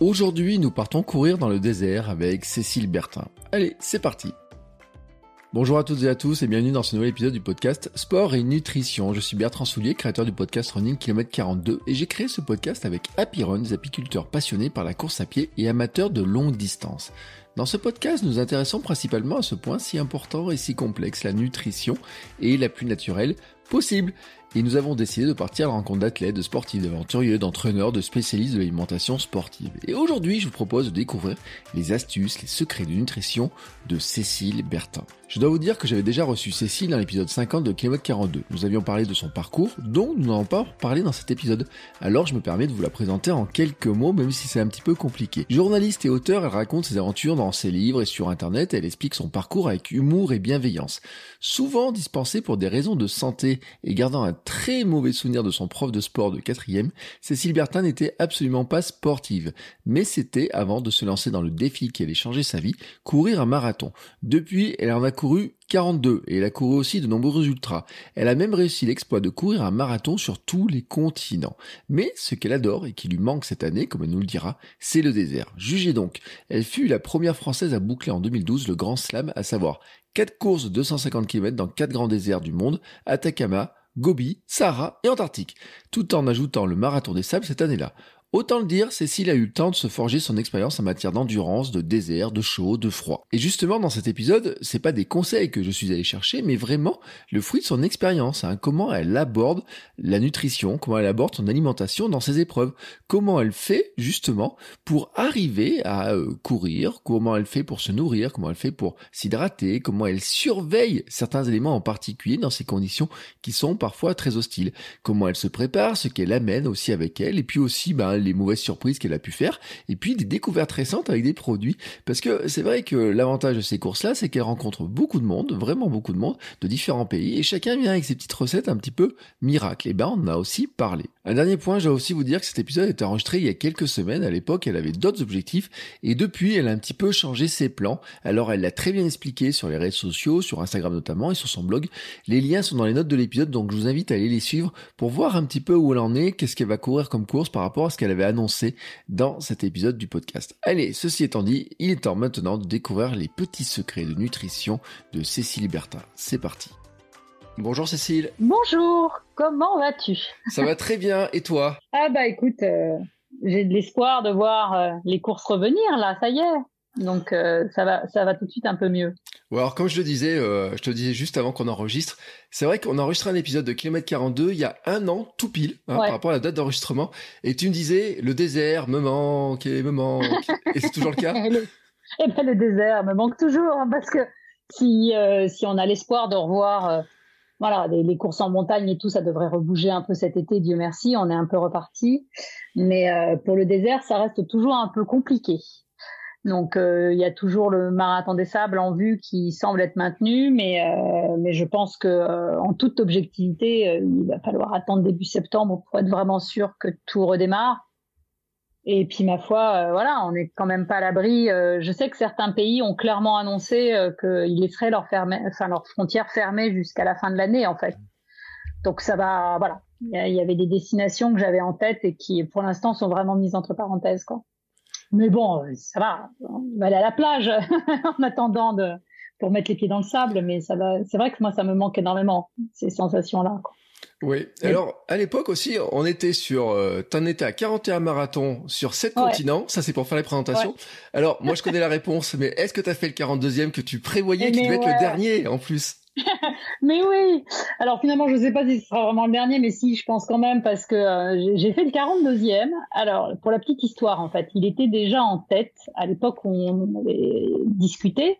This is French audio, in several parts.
Aujourd'hui, nous partons courir dans le désert avec Cécile Bertin. Allez, c'est parti Bonjour à toutes et à tous et bienvenue dans ce nouvel épisode du podcast Sport et Nutrition. Je suis Bertrand Soulier, créateur du podcast Running Km 42 et j'ai créé ce podcast avec Happy des apiculteurs passionnés par la course à pied et amateurs de longue distance. Dans ce podcast, nous intéressons principalement à ce point si important et si complexe, la nutrition et la plus naturelle possible et nous avons décidé de partir à la rencontre d'athlètes, de sportifs, d'aventuriers, d'entraîneurs, de spécialistes de l'alimentation sportive. Et aujourd'hui, je vous propose de découvrir les astuces, les secrets de nutrition de Cécile Bertin. Je dois vous dire que j'avais déjà reçu Cécile dans l'épisode 50 de Km 42. Nous avions parlé de son parcours, dont nous n'avons pas parlé dans cet épisode. Alors je me permets de vous la présenter en quelques mots, même si c'est un petit peu compliqué. Journaliste et auteur, elle raconte ses aventures dans ses livres et sur internet, elle explique son parcours avec humour et bienveillance. Souvent dispensée pour des raisons de santé et gardant un très mauvais souvenir de son prof de sport de quatrième, Cécile Bertin n'était absolument pas sportive. Mais c'était avant de se lancer dans le défi qui allait changer sa vie, courir un marathon. Depuis, elle en a couru 42 et elle a couru aussi de nombreux ultras. Elle a même réussi l'exploit de courir un marathon sur tous les continents. Mais ce qu'elle adore et qui lui manque cette année, comme elle nous le dira, c'est le désert. Jugez donc, elle fut la première française à boucler en 2012 le Grand Slam, à savoir 4 courses de 250 km dans 4 grands déserts du monde, Atacama, Gobi, Sahara et Antarctique, tout en ajoutant le marathon des sables cette année-là. Autant le dire, Cécile a eu le temps de se forger son expérience en matière d'endurance, de désert, de chaud, de froid. Et justement, dans cet épisode, c'est pas des conseils que je suis allé chercher, mais vraiment le fruit de son expérience, hein. comment elle aborde la nutrition, comment elle aborde son alimentation dans ses épreuves, comment elle fait justement pour arriver à euh, courir, comment elle fait pour se nourrir, comment elle fait pour s'hydrater, comment elle surveille certains éléments en particulier dans ces conditions qui sont parfois très hostiles, comment elle se prépare, ce qu'elle amène aussi avec elle, et puis aussi, ben, les mauvaises surprises qu'elle a pu faire, et puis des découvertes récentes avec des produits. Parce que c'est vrai que l'avantage de ces courses-là, c'est qu'elle rencontre beaucoup de monde, vraiment beaucoup de monde, de différents pays, et chacun vient avec ses petites recettes un petit peu miracles. Et ben on en a aussi parlé. Un dernier point, je dois aussi vous dire que cet épisode est enregistré il y a quelques semaines. À l'époque, elle avait d'autres objectifs, et depuis, elle a un petit peu changé ses plans. Alors elle l'a très bien expliqué sur les réseaux sociaux, sur Instagram notamment, et sur son blog. Les liens sont dans les notes de l'épisode, donc je vous invite à aller les suivre pour voir un petit peu où elle en est, qu'est-ce qu'elle va courir comme course par rapport à ce qu'elle avait annoncé dans cet épisode du podcast. Allez, ceci étant dit, il est temps maintenant de découvrir les petits secrets de nutrition de Cécile Bertin. C'est parti. Bonjour Cécile. Bonjour, comment vas-tu? Ça va très bien, et toi? Ah bah écoute, euh, j'ai de l'espoir de voir euh, les courses revenir là, ça y est. Donc euh, ça va, ça va tout de suite un peu mieux. alors comme je le disais, euh, je te disais juste avant qu'on enregistre, c'est vrai qu'on a enregistré un épisode de Kilomètre 42 il y a un an, tout pile, hein, par rapport à la date d'enregistrement, et tu me disais le désert me manque, et me manque, et c'est toujours le cas? et, le, et ben, le désert me manque toujours hein, parce que si euh, si on a l'espoir de revoir voilà, les, les, courses en montagne et tout, ça devrait rebouger un peu cet été, Dieu merci, on est un peu reparti. Mais euh, pour le désert, ça reste toujours un peu compliqué. Donc euh, il y a toujours le marathon des sables en vue qui semble être maintenu, mais euh, mais je pense que euh, en toute objectivité, il va falloir attendre début septembre pour être vraiment sûr que tout redémarre. Et puis ma foi, voilà, on n'est quand même pas à l'abri. je sais que certains pays ont clairement annoncé qu'ils laisseraient leurs leurs frontières fermées jusqu'à la fin de l'année en fait. Donc ça va, voilà. Il y avait des destinations que j'avais en tête et qui pour l'instant sont vraiment mises entre parenthèses quoi. Mais bon, ça va, on va aller à la plage en attendant de, pour mettre les pieds dans le sable, mais ça va, c'est vrai que moi, ça me manque énormément, ces sensations-là. Oui. Alors, à l'époque aussi, on était sur, euh, t'en étais à 41 marathons sur 7 ouais. continents. Ça, c'est pour faire les présentations. Ouais. Alors, moi, je connais la réponse, mais est-ce que t'as fait le 42e que tu prévoyais qui devait ouais. être le dernier, en plus? mais oui. Alors finalement, je ne sais pas si ce sera vraiment le dernier, mais si, je pense quand même parce que euh, j'ai fait le 42e. Alors pour la petite histoire, en fait, il était déjà en tête à l'époque où on avait discuté.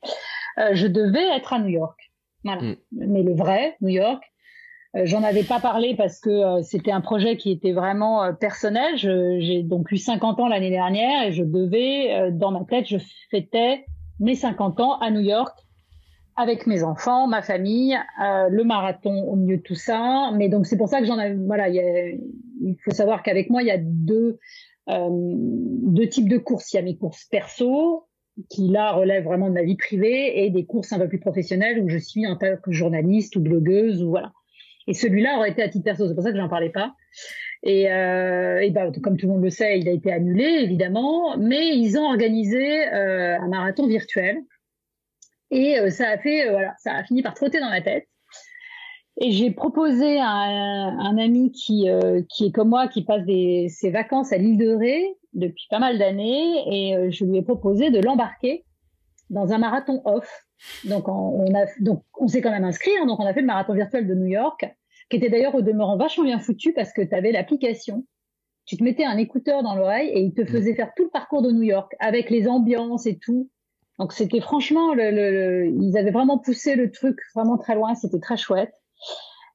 Euh, je devais être à New York. Voilà. Mm. Mais le vrai New York. Euh, J'en avais pas parlé parce que c'était un projet qui était vraiment personnel. J'ai donc eu 50 ans l'année dernière et je devais, dans ma tête, je fêtais mes 50 ans à New York avec mes enfants, ma famille, euh, le marathon au milieu de tout ça. Mais donc c'est pour ça que j'en ai. Voilà, il, faut savoir qu'avec moi il y a deux euh, deux types de courses. Il y a mes courses perso qui là relèvent vraiment de ma vie privée et des courses un peu plus professionnelles où je suis en tant que journaliste ou blogueuse ou voilà. Et celui-là aurait été à titre perso, c'est pour ça que j'en parlais pas. Et, euh, ben, comme tout le monde le sait, il a été annulé, évidemment, mais ils ont organisé euh, un marathon virtuel. Et euh, ça a fait, euh, voilà, ça a fini par trotter dans ma tête. Et j'ai proposé à un, un ami qui, euh, qui est comme moi, qui passe des, ses vacances à l'île de Ré depuis pas mal d'années, et je lui ai proposé de l'embarquer dans un marathon off. Donc on, on a, donc on s'est quand même inscrit, hein, donc on a fait le marathon virtuel de New York qui était d'ailleurs au demeurant vachement bien foutu parce que tu avais l'application. Tu te mettais un écouteur dans l'oreille et il te faisait faire tout le parcours de New York avec les ambiances et tout. Donc c'était franchement, ils avaient vraiment poussé le truc vraiment très loin. C'était très chouette.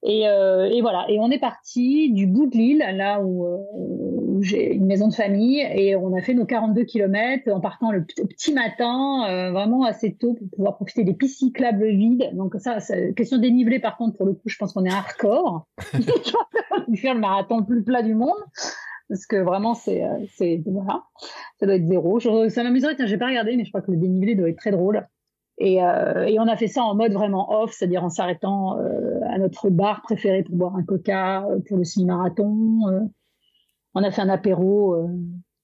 Et, euh, voilà. Et on est parti du bout de l'île, là où, euh, j'ai une maison de famille, et on a fait nos 42 kilomètres en partant le petit matin, euh, vraiment assez tôt pour pouvoir profiter des pistes cyclables vides. Donc ça, question dénivelée par contre pour le coup, je pense qu'on est hardcore. faire le marathon le plus plat du monde. Parce que vraiment, c'est, euh, c'est, voilà, ça doit être zéro. Ça m'amuserait, tiens, j'ai pas regardé, mais je crois que le dénivelé doit être très drôle. Et, euh, on a fait ça en mode vraiment off, c'est-à-dire en s'arrêtant euh, à notre bar préféré pour boire un coca pour le semi-marathon. On a fait un apéro euh,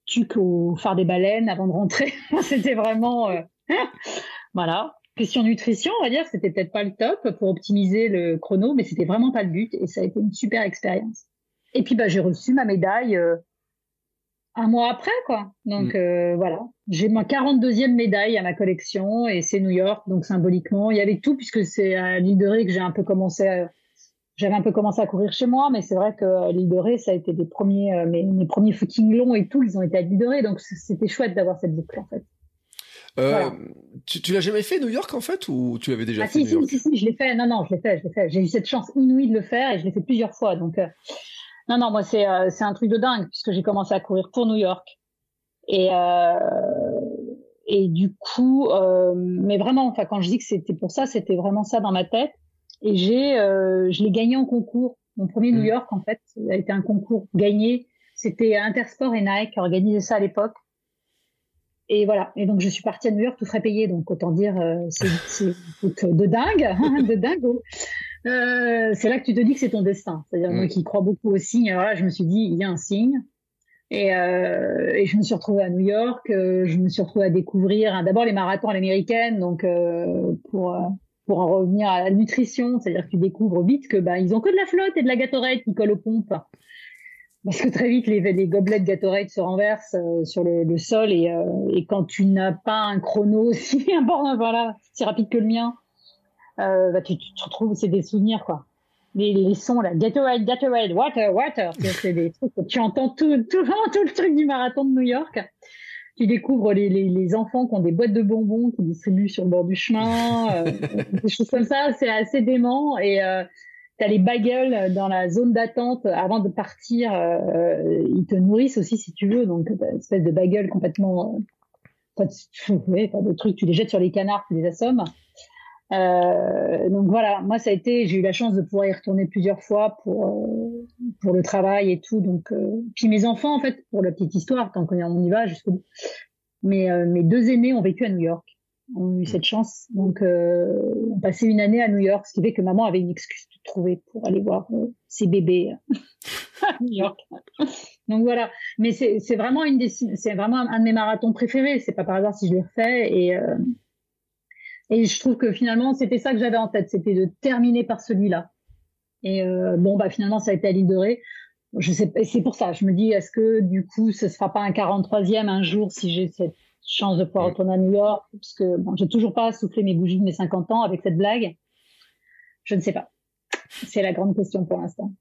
tuc au phare des baleines avant de rentrer. c'était vraiment... voilà. Question nutrition, on va dire, c'était peut-être pas le top pour optimiser le chrono, mais c'était vraiment pas le but et ça a été une super expérience. Et puis bah, j'ai reçu ma médaille un mois après, quoi. Donc mm. euh, voilà, j'ai ma 42e médaille à ma collection et c'est New York, donc symboliquement, il y avait tout puisque c'est à l'île de Ré que j'ai un peu commencé à... J'avais un peu commencé à courir chez moi, mais c'est vrai que l'île de Ré, ça a été des premiers, euh, mes, mes, premiers footings longs et tout, ils ont été à l'île de Ré, donc c'était chouette d'avoir cette boucle en fait. Euh, tu, tu l'as jamais fait New York en fait ou tu l'avais déjà ah, fait si, si, si, si, je l'ai fait. Non, non, je l'ai fait, je l'ai fait. J'ai eu cette chance inouïe de le faire et je l'ai fait plusieurs fois. Donc, euh, non, non, moi c'est euh, un truc de dingue puisque j'ai commencé à courir pour New York et euh, et du coup, euh, mais vraiment, enfin quand je dis que c'était pour ça, c'était vraiment ça dans ma tête. Et j'ai euh, je l'ai gagné en concours. Mon premier New mmh. York en fait, a été un concours gagné. C'était Intersport et Nike qui organisaient ça à l'époque. Et voilà. Et donc je suis partie à New York tout frais payé. Donc autant dire euh, c'est de dingue, de dingue. Euh, c'est là que tu te dis que c'est ton destin. C'est-à-dire, moi mm. qui crois beaucoup au signe, alors là, je me suis dit, il y a un signe. Et, euh, et je me suis retrouvée à New York. Euh, je me suis retrouvée à découvrir hein, d'abord les marathons à l'américaine, donc euh, pour pour en revenir à la nutrition, c'est-à-dire que tu découvres vite que bah ils ont que de la flotte et de la Gatorade qui colle aux pompes. Parce que très vite, les, les gobelets de Gatorade se renversent sur le, le sol et, et quand tu n'as pas un chrono aussi voilà, si rapide que le mien, euh, bah, tu, tu, te retrouves, c'est des souvenirs, quoi. Les, les sons, là, Gatorade, Gatorade, Water, Water, c'est des trucs que tu entends tout, tout, le truc du marathon de New York. Tu découvres les, les, les enfants qui ont des boîtes de bonbons qui distribuent sur le bord du chemin, euh, des choses comme ça, c'est assez dément. Et euh, tu as les bagels dans la zone d'attente avant de partir. Euh, ils te nourrissent aussi si tu veux, donc une espèce de bagels complètement... Euh, trucs, tu les jettes sur les canards, tu les assommes. Euh, donc voilà, moi ça a été, j'ai eu la chance de pouvoir y retourner plusieurs fois pour euh, pour le travail et tout. Donc euh, puis mes enfants en fait, pour la petite histoire, tant qu'on y va jusqu'au bout. Mais euh, mes deux aînés ont vécu à New York, ont eu cette chance. Donc euh, ont passé une année à New York, ce qui fait que maman avait une excuse de trouver pour aller voir ses bébés à New York. Donc voilà, mais c'est vraiment une c'est vraiment un, de mes marathons préférés. C'est pas par hasard si je l'ai refait et et je trouve que finalement, c'était ça que j'avais en tête, c'était de terminer par celui-là. Et euh, bon, bah finalement, ça a été à l'île de Ré. Je sais, c'est pour ça. Je me dis, est-ce que du coup, ce sera pas un 43e un jour si j'ai cette chance de pouvoir retourner à New York, parce que bon, j'ai toujours pas soufflé mes bougies de mes 50 ans avec cette blague. Je ne sais pas. C'est la grande question pour l'instant.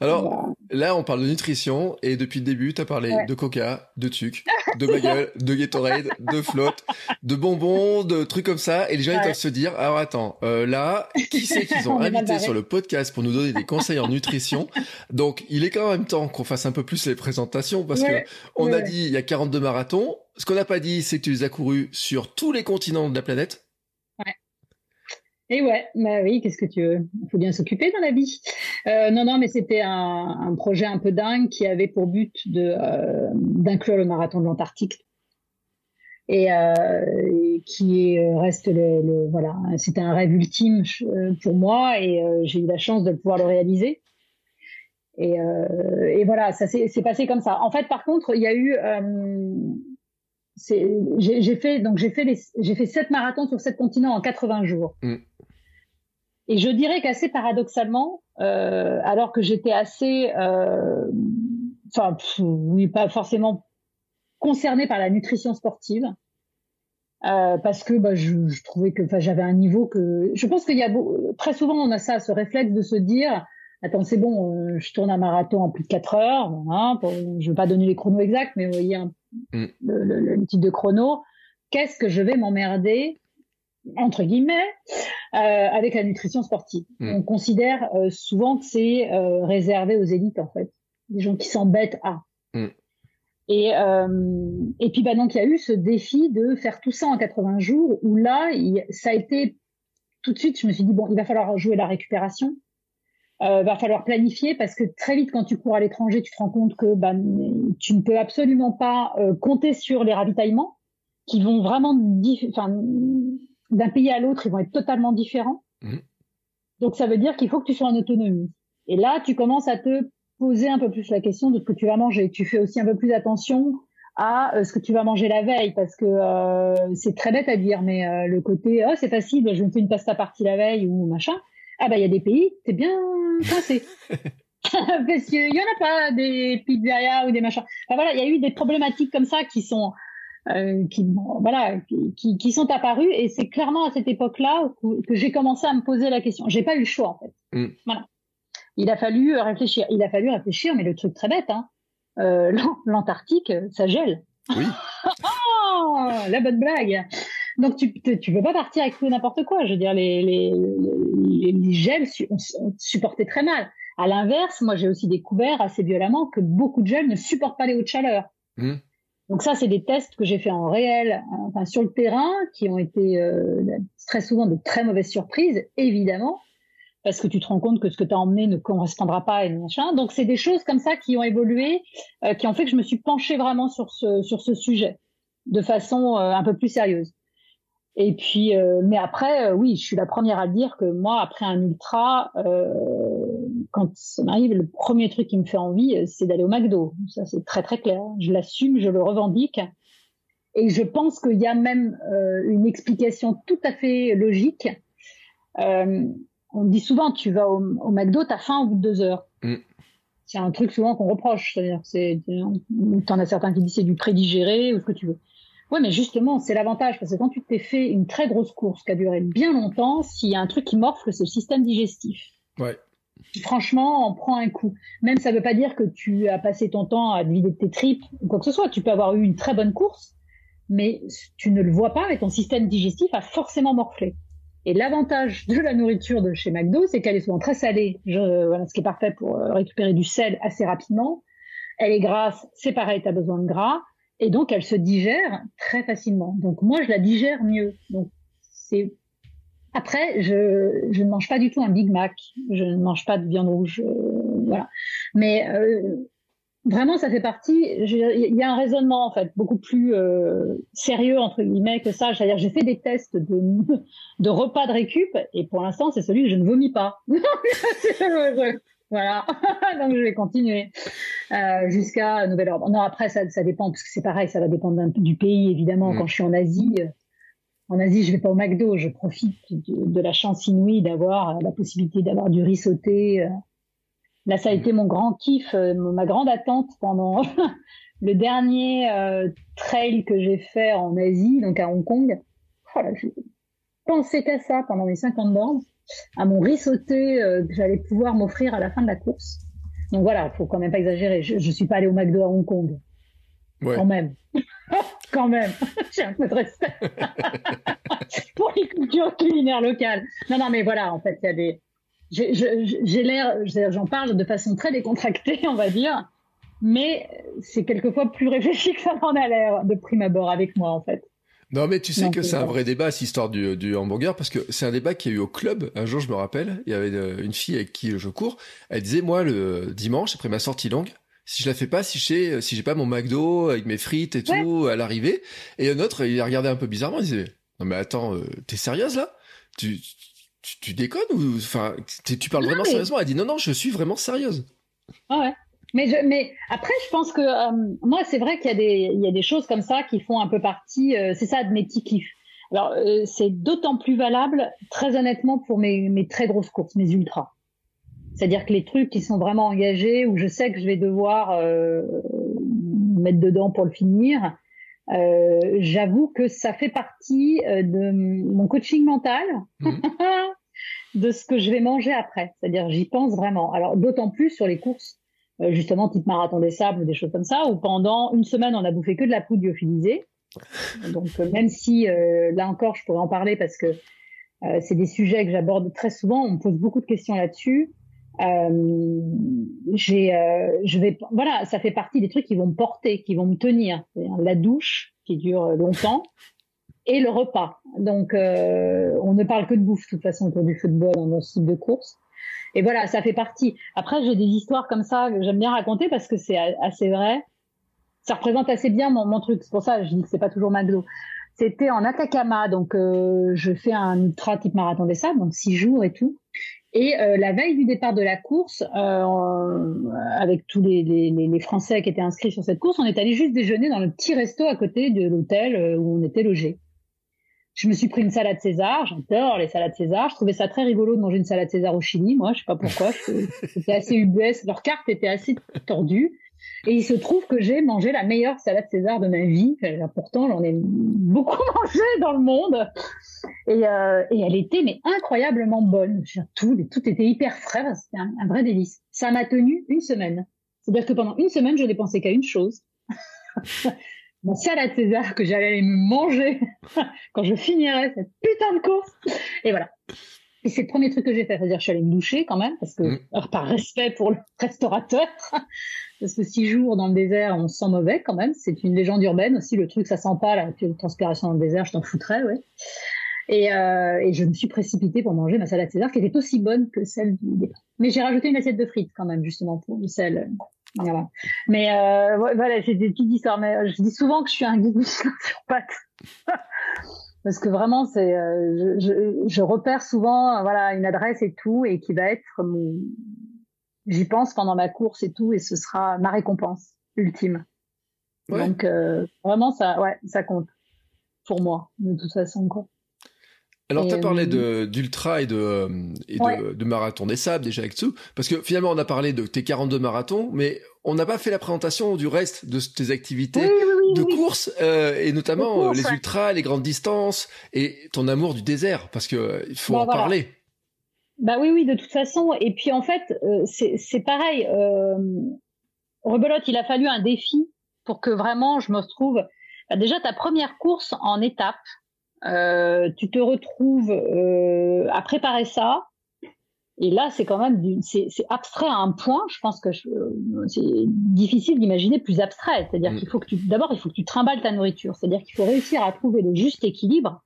Alors là, on parle de nutrition et depuis le début, tu as parlé de coca, de tuc, de bagel, de Gatorade, de flotte, de bonbons, de trucs comme ça. Et les gens ils doivent se dire, alors attends, euh, là, qui c'est qu'ils ont invité sur le podcast pour nous donner des conseils en nutrition? Donc, il est quand même temps qu'on fasse un peu plus les présentations parce que on a dit il y a 42 marathons. Ce qu'on n'a pas dit, c'est que tu les as courus sur tous les continents de la planète. Et ouais, bah oui, qu'est-ce que tu veux? Il faut bien s'occuper dans la vie. Euh, non, non, mais c'était un, projet un peu dingue qui avait pour but de euh, d'inclure le marathon de l'Antarctique et, euh, qui reste le, voilà, c'était un rêve ultime pour moi et j'ai eu la chance de pouvoir le réaliser. Et, voilà, ça s'est passé comme ça. En fait, par contre, il y a eu, j'ai fait donc j'ai fait j'ai fait sept marathons sur sept continents en 80 jours. Mm. Et je dirais qu'assez paradoxalement, euh, alors que j'étais assez, euh, enfin, oui, pas forcément concernée par la nutrition sportive, euh, parce que bah, je, je, trouvais que j'avais un niveau que je pense qu'il y a très souvent on a ça ce réflexe de se dire attends c'est bon euh, je tourne un marathon en plus de 4 heures hein, pour, je veux pas donner les chronos exacts mais vous voyez un, mm. le, le, le, type de chrono qu'est-ce que je vais m'emmerder entre guillemets euh, avec la nutrition sportive mm. on considère euh, souvent que c'est réservé aux élites en fait les gens qui s'embêtent à mm. Et, euh, et puis bah, donc il y a eu ce défi de faire tout ça en 80 jours où là il, ça a été tout de suite je me suis dit bon il va falloir jouer la récupération euh, va falloir planifier parce que très vite quand tu cours à l'étranger tu te rends compte que bah, tu ne peux absolument pas euh, compter sur les ravitaillements qui vont vraiment d'un pays à l'autre ils vont être totalement différents mmh. donc ça veut dire qu'il faut que tu sois en autonomie et là tu commences à te poser un peu plus la question de ce que tu vas manger. Tu fais aussi un peu plus attention à euh, ce que tu vas manger la veille parce que euh, c'est très bête à dire, mais euh, le côté oh c'est facile, je me fais une pasta partie la veille ou machin. Ah bah il y a des pays, c'est bien coincé. parce qu'il y en a pas des pizzerias ou des machins. Enfin, voilà, il y a eu des problématiques comme ça qui sont qui voilà qui, qui, sont apparues et c'est clairement à cette époque-là que, j'ai commencé à me poser la question. J'ai pas eu le choix en fait. Mm. Voilà il a fallu réfléchir. Il a fallu réfléchir, mais le truc très bête, hein, euh, l'Antarctique, ça gèle. Oui. oh, la bonne blague. Donc tu tu peux pas partir avec tout n'importe quoi. Je veux dire les les les, les gels on, supportait très mal. À l'inverse, moi j'ai aussi découvert assez violemment que beaucoup de gels ne supportent pas les hautes chaleurs. Mmh. Donc ça, c'est des tests que j'ai fait en réel, enfin sur le terrain, qui ont été euh, très souvent de très mauvaises surprises, évidemment parce que tu te rends compte que ce que tu as emmené ne correspondra pas et machin. Donc c'est des choses comme ça qui ont évolué, euh, qui ont fait que je me suis penchée vraiment sur ce sur ce sujet de façon euh, un peu plus sérieuse. Et puis, euh, mais après, oui, je suis la première à dire que moi, après un ultra, quand ça m'arrive, le premier truc qui me fait envie, c'est d'aller au McDo. Ça, c'est très très clair. Je l'assume, je le revendique. Et je pense qu'il y a même une explication tout à fait logique. Euh, on dit souvent, tu vas au, au McDo, t'as faim au bout de deux heures. Mm. C'est un truc souvent qu'on reproche. C'est-à-dire, c'est, t'en as certains qui disent c'est du prédigéré ou ce que tu veux. Ouais, mais justement, c'est l'avantage parce que quand tu t'es fait une très grosse course qui a duré bien longtemps, s'il y a un truc qui morfle, c'est le système digestif. Ouais. Franchement, on prend un coup. Même ça veut pas dire que tu as passé ton temps à vider tes tripes ou quoi que ce soit. Tu peux avoir eu une très bonne course, mais tu ne le vois pas, mais ton système digestif a forcément morflé. Et l'avantage de la nourriture de chez McDo, c'est qu'elle est souvent très salée, voilà, ce qui est parfait pour euh, récupérer du sel assez rapidement. Elle est grasse, c'est pareil, tu as besoin de gras. Et donc, elle se digère très facilement. Donc, moi, je la digère mieux. Donc, c'est après, je, je ne mange pas du tout un Big Mac. Je ne mange pas de viande rouge. Euh, voilà. Mais euh, vraiment, ça fait partie. Il y a un raisonnement en fait beaucoup plus euh, sérieux entre guillemets que ça. C'est-à-dire, j'ai fait des tests de, de repas de récup et pour l'instant, c'est celui que je ne vomis pas. voilà. Donc je vais continuer euh, jusqu'à nouvel ordre. Non, après ça, ça dépend parce que c'est pareil, ça va dépendre du pays évidemment. Mm. Quand je suis en Asie. Euh, en Asie, je vais pas au McDo, je profite de, de la chance inouïe d'avoir la possibilité d'avoir du riz sauté, euh, Là, ça a été mon grand kiff, euh, ma grande attente pendant le dernier euh, trail que j'ai fait en Asie, donc à Hong Kong. Voilà, oh j'ai pensé qu'à ça pendant mes 50 bornes, à mon riz sauté euh, que j'allais pouvoir m'offrir à la fin de la course. Donc voilà, faut quand même pas exagérer. Je, je suis pas allée au McDo à Hong Kong. Ouais. Quand même. Quand même. J'ai un peu de respect pour les cultures culinaires locales. Non, non, mais voilà, en fait, il y a des, j'ai l'air, j'en parle de façon très décontractée, on va dire, mais c'est quelquefois plus réfléchi que ça m'en a l'air de prime abord avec moi, en fait. Non, mais tu sais que c'est un vrai débat, cette histoire du, du hamburger, parce que c'est un débat qui a eu au club. Un jour, je me rappelle, il y avait une fille avec qui je cours. Elle disait, moi, le dimanche, après ma sortie longue, si je la fais pas, si j'ai, si j'ai pas mon McDo avec mes frites et tout à l'arrivée, et un autre, il a regardé un peu bizarrement, il disait, non mais attends, euh, t'es sérieuse là? Tu, tu, tu, déconnes ou enfin tu, parles vraiment sérieusement? Elle dit non non je suis vraiment sérieuse. Ah ouais. Mais, je, mais après, je pense que euh, moi, c'est vrai qu'il y, a des, il y a des choses comme ça qui font un peu partie, euh, c'est ça, de mes petits kiffs. Alors, euh, c'est d'autant plus valable, très honnêtement, pour mes, mes très grosses courses, mes ultras. C'est-à-dire que les trucs qui sont vraiment engagés, où je sais que je vais devoir euh, mettre dedans pour le finir, euh, j'avoue que ça fait partie de mon coaching mental, mmh. de ce que je vais manger après. C'est-à-dire, j'y pense vraiment. Alors, d'autant plus sur les courses euh, justement type marathon des sables, des choses comme ça, où pendant une semaine on a bouffé que de la poudre lyophilisée. Donc euh, même si euh, là encore je pourrais en parler parce que c'est des sujets que j'aborde très souvent, on me pose beaucoup de questions là-dessus. J'ai, je vais, voilà, ça fait partie des trucs qui vont me porter, qui vont me tenir. La douche qui dure longtemps et le repas. Donc on ne parle que de bouffe de toute façon autour du football dans ce type de course. Et voilà, ça fait partie. Après, j'ai des histoires comme ça que j'aime bien raconter parce que c'est assez vrai. Ça représente assez bien mon, truc. C'est pour ça que je dis que c'est pas toujours McDo. C'était en Atacama, donc euh, je fais un ultra type marathon des sables, donc six jours et tout. Et euh, la veille du départ de la course, euh, avec tous les, les, les, Français qui étaient inscrits sur cette course, on est allé juste déjeuner dans le petit resto à côté de l'hôtel où on était logé. Je me suis pris une salade César. J'adore les salades César. Je trouvais ça très rigolo de manger une salade César au Chili. Moi, je sais pas pourquoi. C'était assez UBS. Leur carte était assez tordue. Et il se trouve que j'ai mangé la meilleure salade César de ma vie. Pourtant, j'en ai beaucoup mangé dans le monde. Et, euh, et, elle était mais incroyablement bonne. Tout, tout était hyper frais. C'était un, un, vrai délice. Ça m'a tenu une semaine. C'est-à-dire que pendant une semaine, je n'ai pensé qu'à une chose. mon salade César que j'allais me manger quand je finirais cette putain de course. Et voilà. Et c'est le premier truc que j'ai fait. C'est-à-dire, je suis allée me doucher quand même, parce que, mm. par respect pour le restaurateur, parce que six jours dans le désert, on se sent mauvais quand même. C'est une légende urbaine aussi. Le truc, ça sent pas la transpiration dans le désert, je t'en foutrais, ouais. Et, euh, je me suis précipitée pour manger ma salade César, qui était aussi bonne que celle du départ. Mais j'ai rajouté une assiette de frites quand même, justement, pour du sel. Mais euh, voilà, c'est des petites histoires. Mais euh, je dis souvent que je suis un guide sur pattes. Parce que vraiment, c'est, je, je, repère souvent, voilà, une adresse et tout, et qui va être mon, j'y pense pendant ma course et tout, et ce sera ma récompense ultime. Donc vraiment, ça, ouais, ça compte pour moi, de toute façon, quoi. Alors, tu as parlé euh, d'ultra et, de, et de, de, marathon des sables déjà avec tout, parce que finalement, on a parlé de tes 42 marathons, mais on n'a pas fait la présentation du reste de tes activités de course, euh, et notamment euh, les ultras, les grandes distances, et ton amour du désert, parce que euh, il faut bah, en parler. Bah oui, oui, de toute façon. Et puis en fait, c'est pareil. Rebelote, il a fallu un défi pour que vraiment je me retrouve. Bah, déjà, ta première course en étape, euh, tu te retrouves euh, à préparer ça. Et là, c'est quand même c'est abstrait à un point. Je pense que c'est difficile d'imaginer plus abstrait. C'est-à-dire mm. qu'il faut que tu d'abord il faut que tu trimbales ta nourriture. C'est-à-dire qu'il faut réussir à trouver le juste équilibre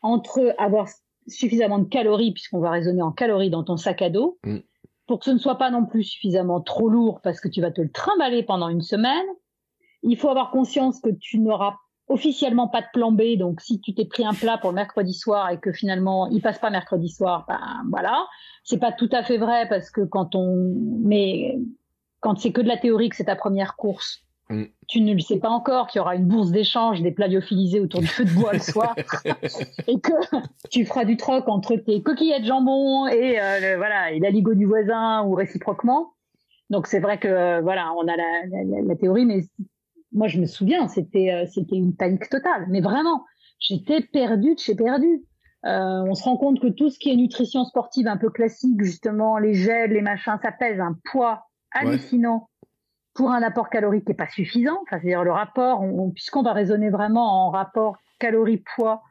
entre avoir suffisamment de calories puisqu'on va raisonner en calories dans ton sac à dos mm. pour que ce ne soit pas non plus suffisamment trop lourd parce que tu vas te le trimballer pendant une semaine. Il faut avoir conscience que tu n'auras officiellement pas de plan B. Donc, si tu t'es pris un plat pour le mercredi soir et que finalement il passe pas mercredi soir, ben voilà. C'est pas tout à fait vrai parce que quand on, mais quand c'est que de la théorie que c'est ta première course, mm. tu ne le sais pas encore qu'il y aura une bourse d'échange des plats lyophilisés autour du feu de bois le soir et que tu feras du troc entre tes coquillettes jambon et euh, voilà et l'aligot du voisin ou réciproquement. Donc c'est vrai que euh, voilà, on a la, la, la théorie, mais moi je me souviens, c'était euh, c'était une panique totale, mais vraiment, j'étais perdue de chez perdue. Euh, on se rend compte que tout ce qui est nutrition sportive un peu classique, justement, les gels, les machins, ça pèse un poids hallucinant pour un apport calorique qui est pas suffisant. Enfin, c'est-à-dire le rapport, puisqu'on va raisonner vraiment en rapport calorie-poids,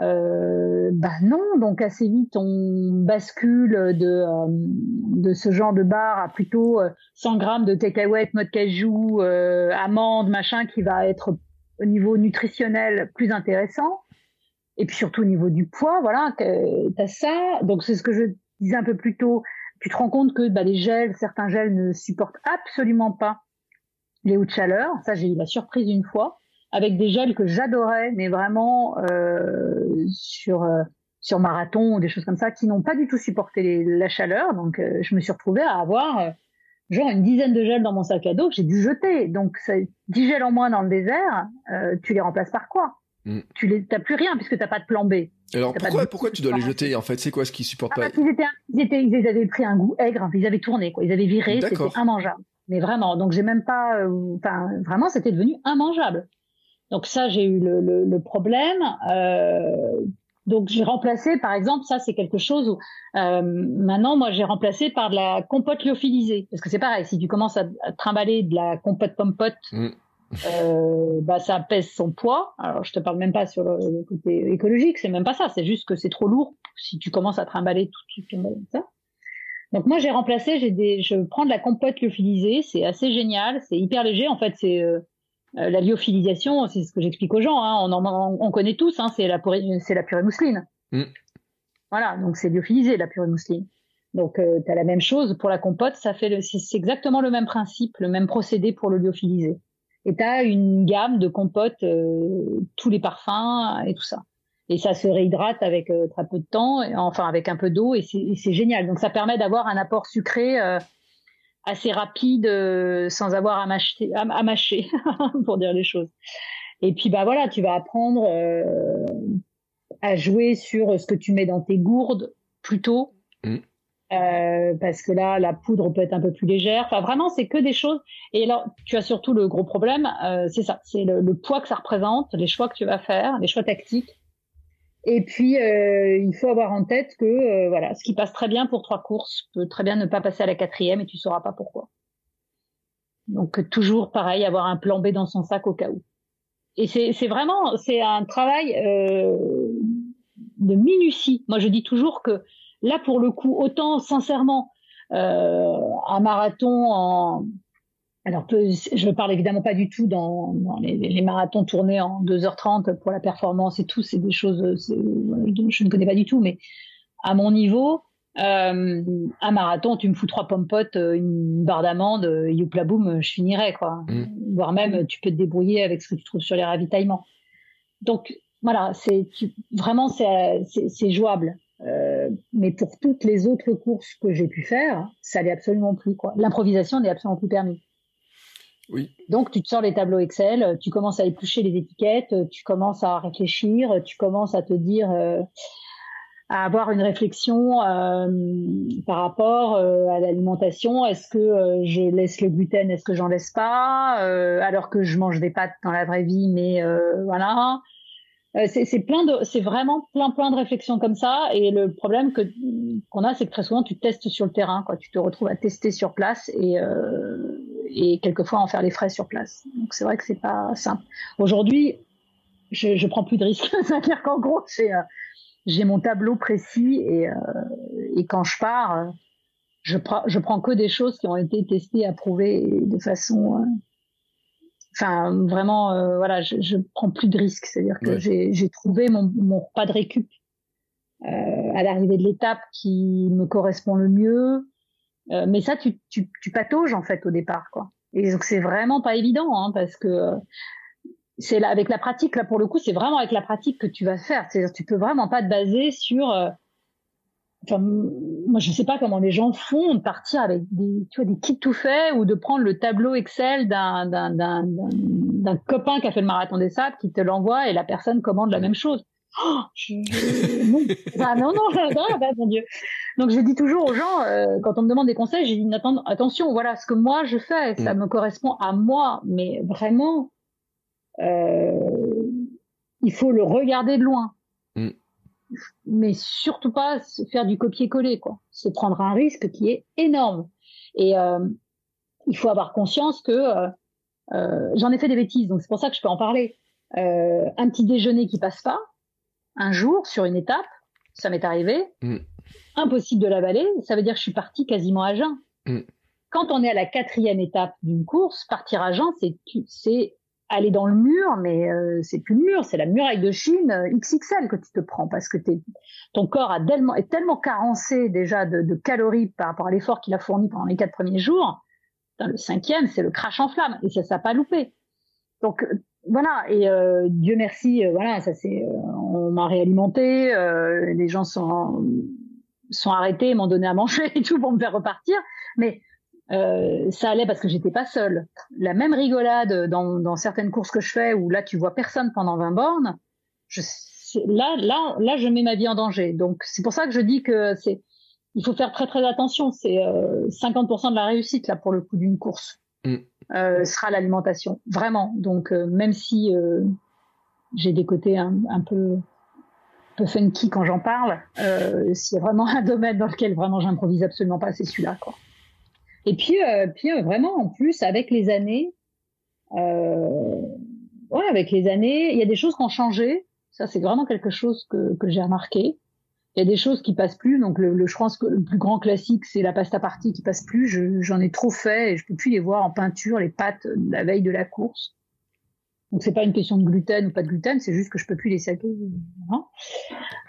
euh, bah non, donc assez vite on bascule de euh, de ce genre de bar à plutôt 100 euh, grammes de takeaway, mode cajou, euh, amandes, machin, qui va être au niveau nutritionnel plus intéressant. Et puis surtout au niveau du poids, voilà, t'as ça. Donc c'est ce que je disais un peu plus tôt. Tu te rends compte que bah, les gels, certains gels ne supportent absolument pas les hauts de chaleur. Ça, j'ai eu la surprise une fois avec des gels que j'adorais, mais vraiment euh, sur euh, sur marathon ou des choses comme ça, qui n'ont pas du tout supporté la chaleur. Donc, euh, je me suis retrouvée à avoir genre une dizaine de gels dans mon sac à dos que j'ai dû jeter. Donc, 10 gels en moins dans le désert, tu les remplaces par quoi? Mm. Tu les, t'as plus rien puisque t'as pas de plan B. Alors pourquoi, pourquoi tu dois les jeter en fait? C'est quoi ce qu'ils supportent ah, pas? ils, étaient, ils, étaient, ils avaient pris un goût aigre, ils avaient tourné, quoi. Ils avaient viré, c'était immangeable. Mais vraiment, donc j'ai même pas, euh, vraiment, c'était devenu immangeable. Donc ça, j'ai eu le, le, le problème. Euh, donc j'ai remplacé, par exemple, ça c'est quelque chose où euh, maintenant moi j'ai remplacé par de la compote lyophilisée parce que c'est pareil, si tu commences à, trimballer de la compote pompote, mm. Euh, bah ça pèse son poids. Alors je te parle même pas sur le, côté écologique, c'est même pas ça, c'est juste que c'est trop lourd si tu commences à trimballer tout, tout, tout ça. Donc moi j'ai remplacé, j'ai des, je prends de la compote lyophilisée, c'est assez génial, c'est hyper léger en fait, c'est euh, euh, la lyophilisation, c'est ce que j'explique aux gens. Hein, on, on, connaît tous, hein, c'est la, c'est la purée mousseline. Mm. Voilà, donc c'est lyophilisé la purée mousseline. Donc euh, tu as la même chose pour la compote, ça fait c'est exactement le même principe, le même procédé pour le lyophilisé. Et tu as une gamme de compotes, euh, tous les parfums et tout ça. Et ça se réhydrate avec euh, très peu de temps, enfin avec un peu d'eau, et c'est génial. Donc ça permet d'avoir un apport sucré assez rapide euh, sans avoir à mâcher, à, mâcher pour dire les choses. Et puis bah voilà, tu vas apprendre euh, à jouer sur ce que tu mets dans tes gourdes plutôt. Mm. Euh, parce que là, la poudre peut être un peu plus légère. Enfin, vraiment, c'est que des choses. Et là, tu as surtout le gros problème, euh, c'est ça, c'est le, le, poids que ça représente, les choix que tu vas faire, les choix tactiques. Et puis, euh, il faut avoir en tête que euh, voilà, ce qui passe très bien pour trois courses peut très bien ne pas passer à la quatrième et tu sauras pas pourquoi. Donc toujours pareil, avoir un plan B dans son sac au cas où. Et c'est vraiment c'est un travail euh, de minutie. Moi, je dis toujours que là, pour le coup, autant sincèrement, un marathon en alors, je ne parle évidemment pas du tout dans, les, marathons tournés en 2h30 pour la performance et tout, c'est des choses je ne connais pas du tout, mais à mon niveau, euh, un marathon, tu me fous trois pommes potes, euh, une barre d'amande, euh, youpla boum, je finirai quoi. Mm. Voire même, tu peux te débrouiller avec ce que tu trouves sur les ravitaillements. Donc voilà, c'est vraiment c'est jouable. Mais pour toutes les autres courses que j'ai pu faire, ça n'est absolument plus quoi. L'improvisation n'est absolument plus permis. Donc, tu te sors les tableaux Excel, tu commences à éplucher les étiquettes, tu commences à réfléchir, tu commences à te dire, euh, à avoir une réflexion euh, par rapport euh, à l'alimentation. Est-ce que je laisse le gluten, est-ce que j'en laisse pas, alors que je mange des pâtes dans la vraie vie, mais voilà. C'est plein de, c'est vraiment plein plein de réflexions comme ça. Et le problème que qu'on a, c'est que très souvent tu testes sur le terrain, quoi. Tu te retrouves à tester sur place et et quelquefois en faire les frais sur place. Donc c'est vrai que c'est pas simple. Aujourd'hui, je, je prends plus de risques. C'est-à-dire qu'en gros, j'ai euh, j'ai mon tableau précis et, euh, et quand je pars, euh, je prends je prends que des choses qui ont été testées, approuvées de façon euh, enfin vraiment voilà, je, je prends plus de risques. C'est-à-dire que j'ai j'ai trouvé mon mon repas de récup à l'arrivée de l'étape qui me correspond le mieux euh, mais ça, tu, tu, tu patauges en fait au départ, quoi. Et donc c'est vraiment pas évident, hein, parce que euh, c'est avec la pratique là pour le coup, c'est vraiment avec la pratique que tu vas faire. C'est-à-dire, tu peux vraiment pas te baser sur. Enfin, moi, je sais pas comment les gens font de partir avec des, tu vois, des kits tout faits ou de prendre le tableau Excel d'un d'un d'un copain qui a fait le marathon des sables, qui te l'envoie et la personne commande la même chose. Oh, non. Ah, non, non, non, mon Dieu. Donc, je dis toujours aux gens, euh, quand on me demande des conseils, j'ai dit, attention, voilà ce que moi je fais, ça mm. me correspond à moi, mais vraiment, euh, il faut le regarder de loin. Mais surtout pas faire du copier-coller, quoi. C'est prendre un risque qui est énorme. Et euh, il faut avoir conscience que euh, j'en ai fait des bêtises, donc c'est pour ça que je peux en parler. un petit déjeuner qui passe pas, un jour sur une étape, ça m'est arrivé, mm. impossible de l'avaler, ça veut dire que je suis partie quasiment à jeun. Mm. Quand on est à la quatrième étape d'une course, partir à jeun, c'est c'est aller dans le mur, mais euh, c'est plus le mur, c'est la muraille de Chine euh, XXL que tu te prends parce que ton corps a tellement, est tellement carencé déjà de, calories par rapport à l'effort qu'il a fourni pendant les quatre premiers jours. Dans le cinquième, c'est le crash en flamme et ça, ça n'a pas loupé. Donc voilà, et euh, Dieu merci, euh, voilà, ça c'est, euh, on m'a réalimenté, les gens sont sont arrêtés, m'ont donné à manger et tout pour me faire repartir. Mais euh, ça allait parce que j'étais pas seule. La même rigolade dans, dans, certaines courses que je fais où là tu vois personne pendant 20 bornes, je, là, là, là, je mets ma vie en danger. Donc c'est pour ça que je dis que c'est, il faut faire très très attention. C'est 50% euh, de la réussite là pour le coup d'une course mm. euh, sera l'alimentation, vraiment. Donc euh, même si euh, j'ai des côtés un, un peu peu funky quand j'en parle, s'il y a vraiment un domaine dans lequel vraiment j'improvise absolument pas, c'est celui-là quoi. Et puis, euh, puis euh, vraiment, en plus, avec les années, euh, ouais, avec les années, il y a des choses qui ont changé. Ça, c'est vraiment quelque chose que, que j'ai remarqué. Il y a des choses qui passent plus. Donc, le, le, je pense que le plus grand classique, c'est la pasta partie qui passe plus. J'en ai trop fait et je peux plus les voir en peinture, les pâtes la veille de la course. Donc, c'est pas une question de gluten ou pas de gluten, c'est juste que je peux plus les saquer.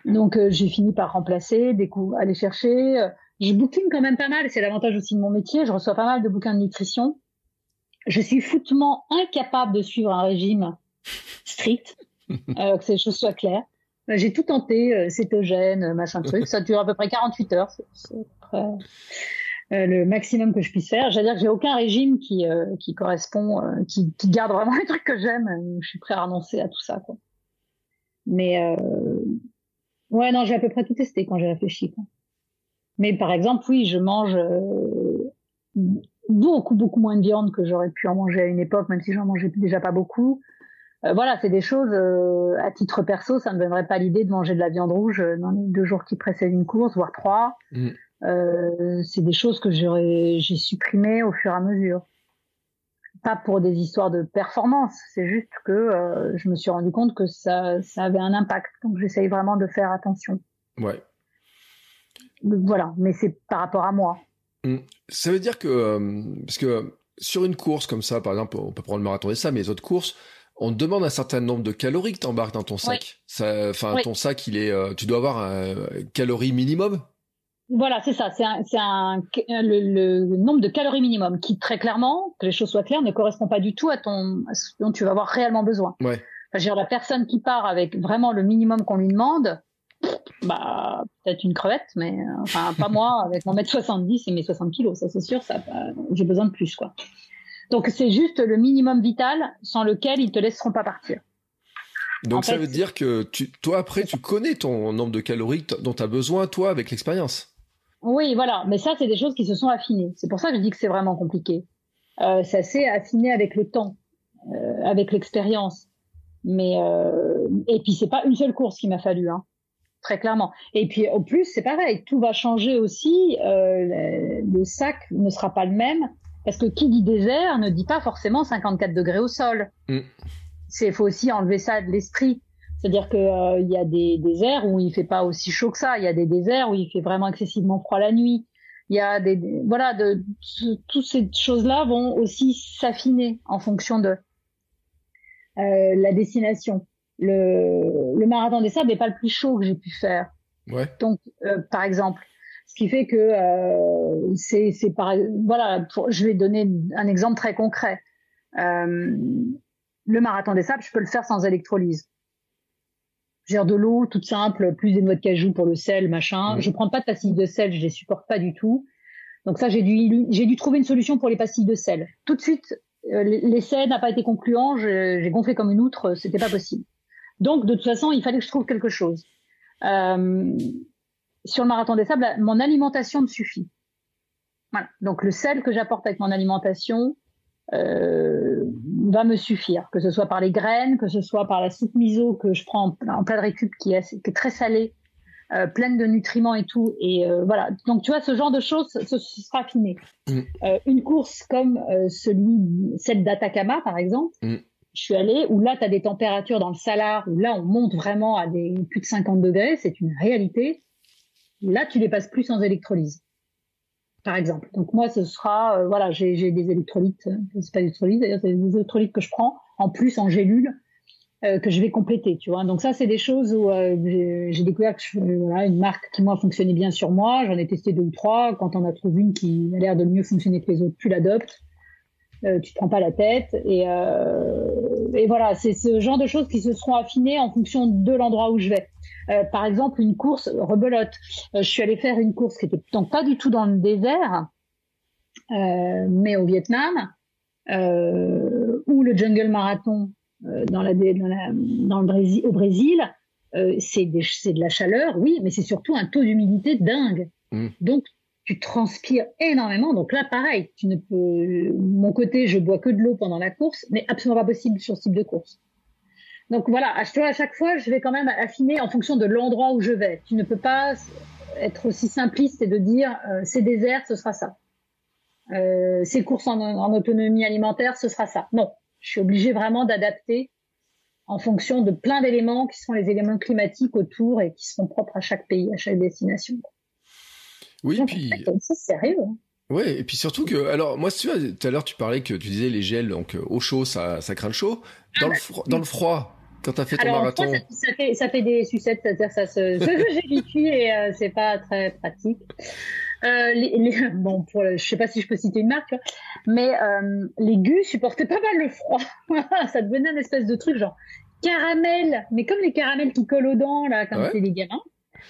Donc, euh, j'ai fini par remplacer, des aller chercher je bouquine quand même pas mal, c'est l'avantage aussi de mon métier, je reçois pas mal de bouquins de nutrition. Je suis foutement incapable de suivre un régime strict, euh, que ces choses soient claires. Euh, j'ai tout tenté, euh, cétogène, euh, machin truc, ça dure à peu près 48 heures, c'est euh, le maximum que je puisse faire. J'allais dire que j'ai aucun régime qui, qui correspond, qui, qui, garde vraiment les trucs que j'aime. Je suis prêt à renoncer à tout ça. Quoi. Mais ouais, non, j'ai à peu près tout testé quand j'ai réfléchi. Quoi. Mais par exemple, oui, je mange euh, beaucoup, beaucoup moins de viande que j'aurais pu en manger à une époque, même si j'en mangeais déjà pas beaucoup. Euh, voilà, c'est des choses, euh, à titre perso, ça ne me donnerait pas l'idée de manger de la viande rouge dans les deux jours qui précèdent une course, voire trois. Mm. c'est des choses que j'ai supprimées au fur et à mesure. Pas pour des histoires de performance, c'est juste que je me suis rendu compte que ça, ça avait un impact. Donc j'essaye vraiment de faire attention. Ouais, voilà, mais c'est par rapport à moi. Hmm. Ça veut dire que, euh, parce que sur une course comme ça, par exemple, on peut prendre le marathon et ça, mais les autres courses, on te demande un certain nombre de calories que tu embarques dans ton sac. Enfin, ton sac, il est, euh, tu dois avoir un calorie minimum? Voilà, c'est ça. C'est un, le, nombre de calories minimum qui, très clairement, que les choses soient claires, ne correspond pas du tout à ton, ce dont tu vas avoir réellement besoin. Ouais. Enfin, la personne qui part avec vraiment le minimum qu'on lui demande, bah peut-être une crevette, mais euh, enfin pas moi avec mon mètre 70 et mes 60 kilos, ça c'est sûr, ça j'ai besoin de plus quoi. Donc c'est juste le minimum vital sans lequel ils te laisseront pas partir. Donc ça veut dire que tu, toi après tu connais ton nombre de calories dont tu as besoin toi avec l'expérience. Oui, voilà, mais ça c'est des choses qui se sont affinées. C'est pour ça que je dis que c'est vraiment compliqué. Euh, ça s'est affiné avec le temps, euh, avec l'expérience. Mais euh, et puis c'est pas une seule course qui m'a fallu. Hein très clairement. Et puis au plus, c'est pareil, tout va changer aussi. Euh, le, sac ne sera pas le même parce que qui dit désert ne dit pas forcément 54 degrés au sol. Mm. C'est faut aussi enlever ça de l'esprit. C'est-à-dire que euh, il y a des déserts où il fait pas aussi chaud que ça. Il y a des déserts où il fait vraiment excessivement froid la nuit. Il y a des, voilà, de, toutes ces choses-là vont aussi s'affiner en fonction de euh, la destination le, le marathon des sables n'est pas le plus chaud que j'ai pu faire. Ouais. Donc, euh, par exemple, ce qui fait que euh, c'est c'est par voilà, je vais donner un exemple très concret. Euh, le marathon des sables, je peux le faire sans électrolyse. J'ai de l'eau toute simple, plus des noix de cajou pour le sel, machin. Je prends pas de pastilles de sel, je les supporte pas du tout. Donc ça, j'ai dû j'ai dû trouver une solution pour les pastilles de sel. Tout de suite, euh, l'essai n'a pas été concluant. J'ai gonflé comme une outre, c'était pas possible. Donc, de toute façon, il fallait que je trouve quelque chose. Euh, sur le marathon des sables, mon alimentation me suffit. Voilà. Donc, le sel que j'apporte avec mon alimentation euh, va me suffire, que ce soit par les graines, que ce soit par la soupe miso que je prends en, en plein de récup, qui est, qui est très salée, euh, pleine de nutriments et tout. Et voilà. Donc, tu vois, ce genre de choses, ce, sera affiné. Mm. Une course comme celui, celle d'Atacama, par exemple, mm je suis allée, où là, tu as des températures dans le salar, où là, on monte vraiment à plus de 50 degrés, c'est une réalité. Là, tu les passes plus sans électrolyse, par exemple. Donc moi, ce sera, euh, voilà, j'ai des électrolytes, euh, c'est pas des électrolytes, d'ailleurs, c'est des électrolytes que je prends, en plus en gélule, euh, que je vais compléter, tu vois. Donc ça, c'est des choses où j'ai découvert que voilà, une marque qui, moi, fonctionnait bien sur moi. J'en ai testé deux ou trois. Quand on a trouvé une qui a l'air de mieux fonctionner que les autres, tu l'adoptes. Euh, tu te prends pas la tête et, euh, et voilà c'est ce genre de choses qui se seront affinées en fonction de l'endroit où je vais euh, par exemple une course rebelote je suis allée faire une course qui était donc pas du tout dans le désert mais au Vietnam, ou le jungle marathon dans, la, dans, la, dans le Brésil, au Brésil, c'est de la chaleur, oui, mais c'est surtout un taux d'humidité dingue. Mm. Donc, tu transpires énormément. Donc là, pareil, tu ne peux. Mon côté, je bois que de l'eau pendant la course, mais absolument pas possible sur ce type de course. Donc voilà, à chaque fois, je vais quand même affiner en fonction de l'endroit où je vais. Tu ne peux pas être aussi simpliste et de dire euh, c'est désert, ce sera ça. Euh, c'est courses en, en, autonomie alimentaire, ce sera ça. Non, je suis obligée vraiment d'adapter en fonction de plein d'éléments qui sont les éléments climatiques autour et qui sont propres à chaque pays, à chaque destination. Oui, puis. C'est sérieux. Hein. Ouais, et puis surtout que, alors moi, tu vois, tout à l'heure tu parlais que tu disais les gels, donc euh, au chaud, ça, ça craint le chaud. Dans, le, froid, dans le froid, quand tu as fait ton marathon. ça, fait, ça fait des sucettes, c'est-à-dire ça se, j'ai et euh, c'est pas très pratique. Euh, les, bon, pour je sais pas si je peux citer une marque, mais euh, les gus supportaient pas mal le froid. ça devenait une espèce de truc genre caramel, mais comme les caramels qui collent aux dents là quand c'est des gamins.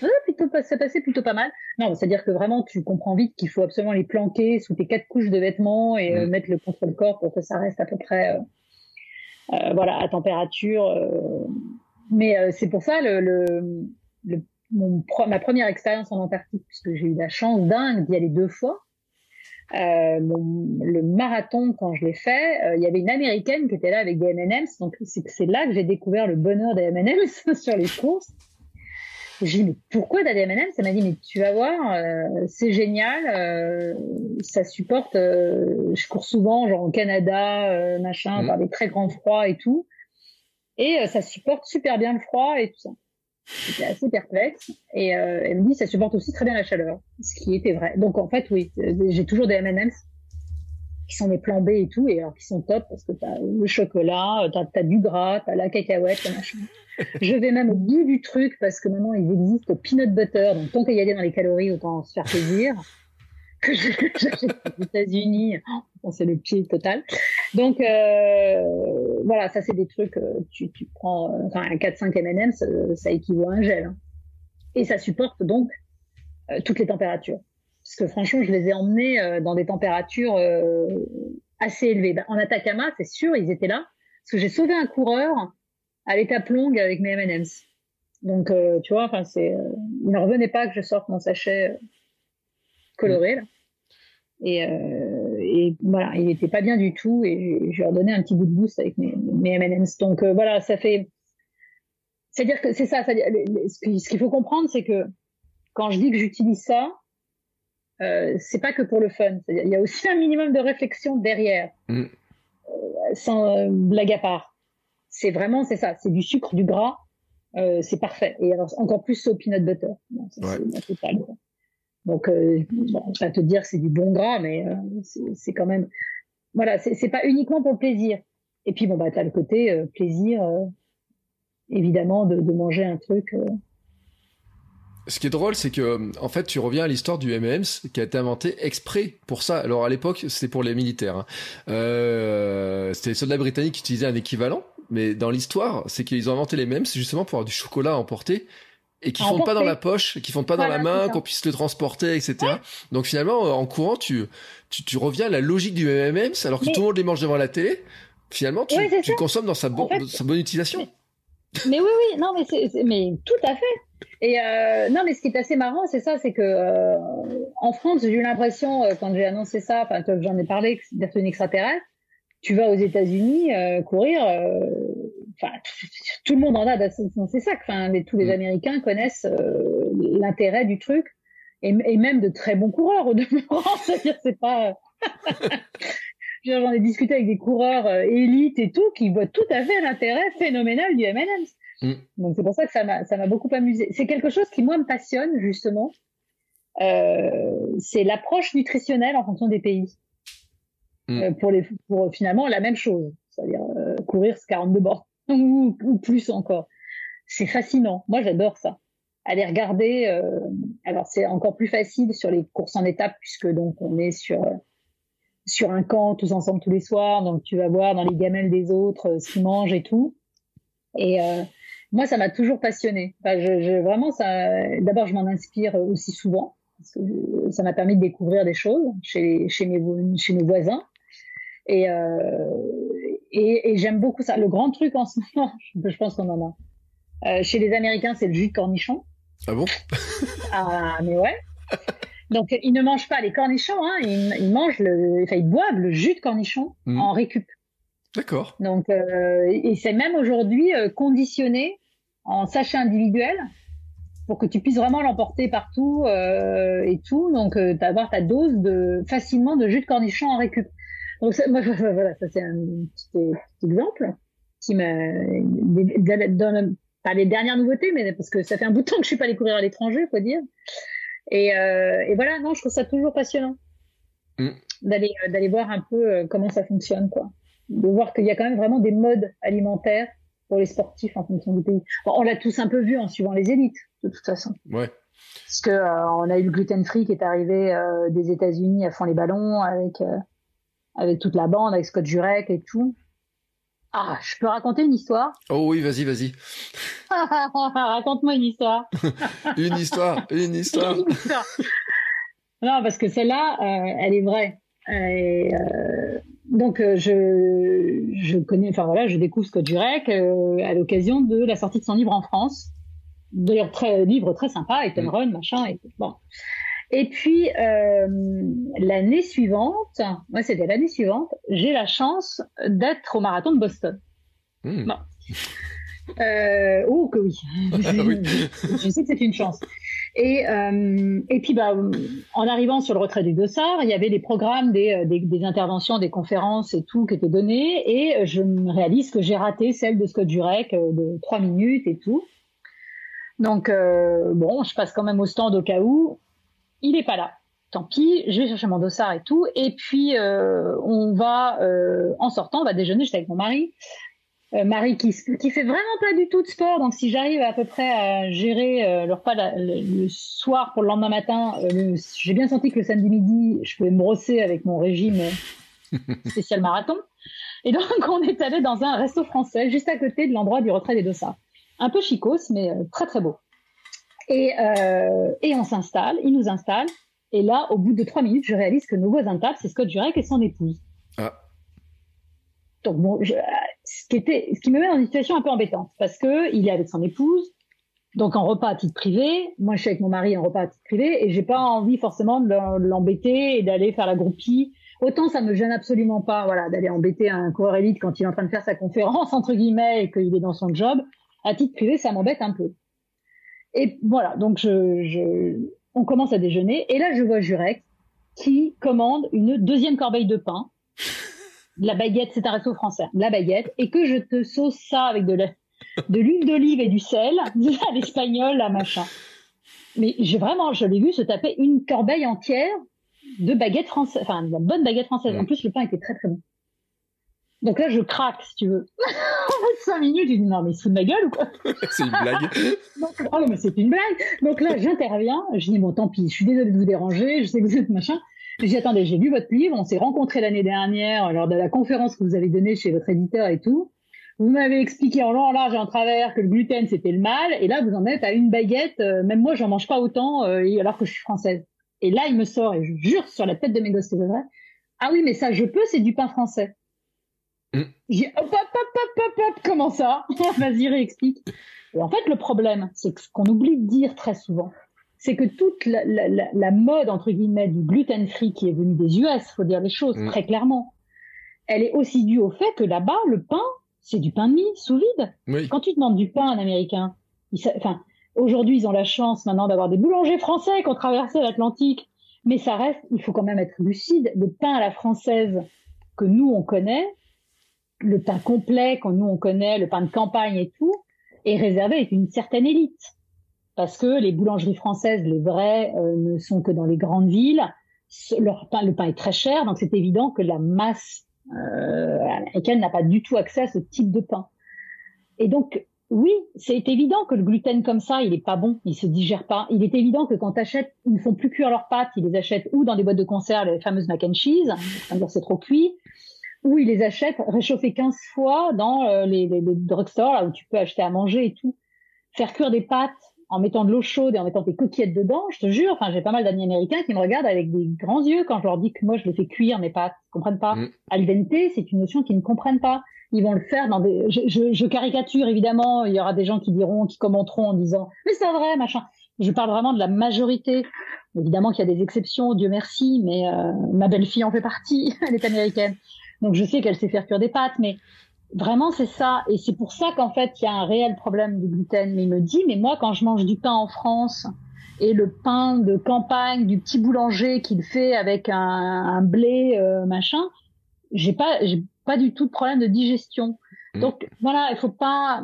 Ouais, plutôt, ça passait plutôt pas mal. Non, c'est-à-dire que vraiment, tu comprends vite qu'il faut absolument les planquer sous tes quatre couches de vêtements et euh, mm. mettre le contre le corps pour que ça reste à peu près, euh, euh, voilà, à température. Mais c'est pour ça le, le, le mon, ma première expérience en Antarctique, puisque j'ai eu la chance dingue d'y aller deux fois. Euh, le marathon, quand je l'ai fait, il y avait une américaine qui était là avec des M&M's, donc c'est là que j'ai découvert le bonheur des M&M's sur les courses. J'ai dit, mais pourquoi des M&M's Elle m'a dit, mais tu vas voir, euh, c'est génial, euh, ça supporte, euh, je cours souvent, genre au Canada, machin, mmh. par des très grands froids et tout. Et ça supporte super bien le froid et tout ça. J'étais assez perplexe. Et elle me dit, ça supporte aussi très bien la chaleur, ce qui était vrai. Donc en fait, oui, j'ai toujours des M&M's qui sont des plans B et tout, et alors qui sont top parce que t'as le chocolat, t'as as du gras, t'as la cacahuète, machin. je vais même au bout du truc parce que maintenant il existe peanut butter, donc tant qu'il y aller dans les calories, autant se faire plaisir. Que j'achète aux États-Unis, oh, c'est le pied total. Donc euh, voilà, ça c'est des trucs, euh, tu, tu prends euh, enfin un 4-5 M&M, ça, ça, équivaut à un gel. Hein. Et ça supporte donc euh, toutes les températures. Parce que franchement, je les ai emmenés euh, dans des températures assez élevées. Ben, en Atacama, c'est sûr, ils étaient là. Parce que j'ai sauvé un coureur à l'étape longue avec mes M&M's. Donc, euh, tu vois, enfin, c'est, euh, il ne revenait pas que je sorte mon sachet euh, coloré, là. Et, voilà, il n'était pas bien du tout et je lui ai redonné un petit bout de boost avec mes, mes M&M's. Donc, voilà, ça fait, c'est-à-dire que c'est ça, ce qu'il faut comprendre, c'est que quand je dis que j'utilise ça, euh, c'est pas que pour le fun. Il y a aussi un minimum de réflexion derrière, mm. sans blague à part c'est vraiment, c'est ça, c'est du sucre, du gras, euh, c'est parfait. Et alors, encore plus au peanut butter. Donc, euh, bon, je vais te dire c'est du bon gras, mais euh, c'est quand même, voilà, c'est pas uniquement pour le plaisir. Et puis, bon, bah, t'as le côté euh, plaisir, euh, évidemment, de, de, manger un truc. Ce qui est drôle, c'est que en fait, tu reviens à l'histoire du M&M's qui a été inventé exprès pour ça. Alors à l'époque, c'était pour les militaires. Hein. Euh, c'était les soldats britanniques qui utilisaient un équivalent mais dans l'histoire, c'est qu'ils ont inventé les c'est justement pour avoir du chocolat à emporter et qui fondent pas dans la poche, qui fondent pas dans la main, qu'on puisse le transporter, etc. Donc finalement, en courant, tu, tu, tu reviens à la logique du M&M's, alors que tout le monde les mange devant la télé. Finalement, tu, tu consommes dans sa, sa bonne utilisation. Mais, oui, oui, non, mais c'est, mais tout à fait. Et euh, non, mais ce qui est assez marrant, c'est ça, c'est que euh, en France, j'ai eu l'impression euh, quand j'ai annoncé ça, enfin, j'en ai parlé d'être une extraterrestre, tu vas aux États-Unis courir, enfin tout le monde en a, c'est ça enfin tous les mm. Américains connaissent l'intérêt du truc et, et, même de très bons coureurs au demeurant, c'est-à-dire c'est pas J'en ai discuté avec des coureurs élites et tout qui voient tout à fait l'intérêt phénoménal du M&M's. Mm. Donc c'est pour ça que ça m'a ça m'a beaucoup amusé. C'est quelque chose qui moi me passionne justement. c'est l'approche nutritionnelle en fonction des pays. Mm. Euh, pour, les, pour finalement la même chose, c'est-à-dire euh, courir ce 42 bords ou, ou, plus encore. C'est fascinant. Moi, j'adore ça. Aller regarder. Euh, alors, c'est encore plus facile sur les courses en étapes puisque donc on est sur sur un camp tous ensemble tous les soirs. Donc, tu vas voir dans les gamelles des autres ce qu'ils mangent et tout. Et moi, ça m'a toujours passionné. Enfin, je, je, vraiment, ça. D'abord, je m'en inspire aussi souvent ça m'a permis de découvrir des choses chez, chez, mes, chez nos voisins. Et, euh, et, et j'aime beaucoup ça. Le grand truc en ce moment, je pense qu'on en a. Euh, chez les Américains, c'est le jus de cornichon. Ah bon? Ah, mais ouais. Donc, ils ne mangent pas les cornichons, hein, ils, ils, mangent le, enfin, ils boivent le jus de cornichon Mm. en récup. D'accord. Donc, euh, et c'est même aujourd'hui euh, conditionné en sachet individuel pour que tu puisses vraiment l'emporter partout euh, et tout. Donc, euh, avoir ta dose de facilement de jus de cornichon en récup. Donc, ça, moi, voilà, ça c'est un petit, petit exemple qui me donne pas les dernières nouveautés, mais parce que ça fait un bout de temps que je suis pas allée courir à l'étranger, faut dire. Et, euh, et voilà, non, je trouve ça toujours passionnant Mm. d'aller euh, d'aller voir un peu euh, comment ça fonctionne, quoi. De voir qu'il y a quand même vraiment des modes alimentaires pour les sportifs en fonction du pays. Bon, on l'a tous un peu vu en suivant les élites, de toute façon. Ouais. Parce que euh, on a eu le gluten free qui est arrivé euh, des États-Unis à fond les ballons avec euh, avec toute la bande, avec Scott Jurek et tout. Ah, je peux raconter une histoire? Oh oui, vas-y, vas-y. Raconte-moi une histoire. une histoire, une histoire. Une histoire. non, parce que celle-là, elle est vraie. Et, donc, euh, je, je connais, enfin voilà, je découvre Scott Jurek euh, à l'occasion de la sortie de son livre en France. D'ailleurs, très livre très sympa, and Run, machin. Et, bon. Et puis euh, l'année suivante, moi c'était l'année suivante, j'ai la chance d'être au marathon de Boston. Mm. Bon. Euh, oh que oui. oui. je sais que c'est une chance. Et, euh, et puis bah, en arrivant sur le retrait du Dossard, il y avait des programmes, des, des, des, interventions, des conférences et tout qui étaient donnés. Et je me réalise que j'ai raté celle de Scott Jurek euh, de trois minutes et tout. Donc euh, bon, je passe quand même au stand au cas où. Il est pas là. Tant pis, je vais chercher mon dossard et tout. Et puis euh, on va euh, en sortant, on va déjeuner. J'étais avec mon mari. Euh, Marie qui, qui fait vraiment pas du tout de sport, donc si j'arrive à peu près à gérer euh, le repas la, le, le, soir pour le lendemain matin, euh, j'ai bien senti que le samedi midi, je pouvais me brosser avec mon régime spécial marathon. Et donc on est allé dans un resto français juste à côté de l'endroit du retrait des dossards. Un peu chicos, mais euh, très très beau. Et, euh, et on s'installe, il nous installe. Et là, au bout de trois minutes, je réalise que nos voisins de table, c'est Scott Jurek et son épouse. Ah. Donc bon, je, ce qui me met dans une situation un peu embêtante parce que il est avec son épouse, donc en repas à titre privé. Moi, je suis avec mon mari en repas à titre privé et j'ai pas envie forcément de l'embêter et d'aller faire la groupie. Autant ça me gêne absolument pas, voilà, d'aller embêter un coureur élite quand il est en train de faire sa conférence entre guillemets et qu'il est dans son job. À titre privé, ça m'embête un peu. Et voilà, donc on commence à déjeuner et là je vois Jurek qui commande une deuxième corbeille de pain la baguette, c'est un resto français, la baguette, et que je te sauce ça avec de l'huile d'olive et du sel, à l'espagnol, la machin. Mais j'ai vraiment, je l'ai vu se taper une corbeille entière de baguettes françaises, enfin, de la bonne baguette française. En plus, le pain était très très bon. Donc là, je craque, si tu veux. Au bout de cinq minutes, je dis non, mais il se fout de ma gueule ou quoi? C'est une blague. Donc, oh, mais c'est une blague. Donc là, j'interviens. Je dis bon, tant pis. Je suis désolée de vous déranger. Je sais que vous êtes machin. J'ai dit, attendez, j'ai lu votre livre, on s'est rencontrés l'année dernière lors de la conférence que vous avez donnée chez votre éditeur et tout. Vous m'avez expliqué en long, en large et en travers que le gluten c'était le mal, et là vous en êtes à une baguette. Euh, même moi, j'en mange pas autant, euh, alors que je suis française. Et là, il me sort, et je jure sur la tête de mes gosses c'est vrai. Ah oui, mais ça, je peux, c'est du pain français. Mm. J'ai hop, hop, hop, hop, hop, hop, comment ça? Vas-y, réexplique. Et en fait, le problème, c'est que ce qu'on oublie de dire très souvent, c'est que toute la, la, la, la, mode entre guillemets du gluten free qui est venue des US, faut dire les choses mmh. très clairement, elle est aussi due au fait que là-bas le pain c'est du pain de mie sous vide. Oui. Quand tu demandes du pain à un Américain, enfin aujourd'hui ils ont la chance maintenant d'avoir des boulangers français qui ont traversé l'Atlantique, mais ça reste, il faut quand même être lucide. Le pain à la française que nous on connaît, le pain complet que nous on connaît, le pain de campagne et tout, est réservé à une certaine élite parce que les boulangeries françaises, les vraies, euh, ne sont que dans les grandes villes. Le pain est très cher, donc c'est évident que la masse euh, américaine n'a pas du tout accès à ce type de pain. Et donc, oui, c'est évident que le gluten comme ça, il est pas bon, il se digère pas. Il est évident que quand t'achètes, ils ne font plus cuire leurs pâtes, ils les achètent ou dans des boîtes de conserve, les fameuses mac and cheese, c'est trop cuit, ou ils les achètent réchauffés 15 fois dans euh, les, les, les drugstores là où tu peux acheter à manger et tout. Faire cuire des pâtes en mettant de l'eau chaude et en mettant des coquillettes dedans, je te jure, enfin, j'ai pas mal d'amis américains qui me regardent avec des grands yeux quand je leur dis que moi, je le fais cuire mes pâtes. Ils comprennent pas. Mm. Al dente, c'est une notion qu'ils ne comprennent pas. Ils vont le faire dans des, je, je, je, caricature, évidemment. Il y aura des gens qui diront, qui commenteront en disant, mais c'est vrai, machin. Je parle vraiment de la majorité. Évidemment qu'il y a des exceptions, Dieu merci, mais euh, ma belle-fille en fait partie. Elle est américaine. Donc je sais qu'elle sait faire cuire des pâtes, mais Vraiment, c'est ça. Et c'est pour ça qu'en fait, il y a un réel problème du gluten. Mais il me dit, mais moi, quand je mange du pain en France et le pain de campagne du petit boulanger qu'il fait avec un, un blé euh, machin, j'ai pas, j'ai pas du tout de problème de digestion. Mmh. Donc voilà, il faut pas.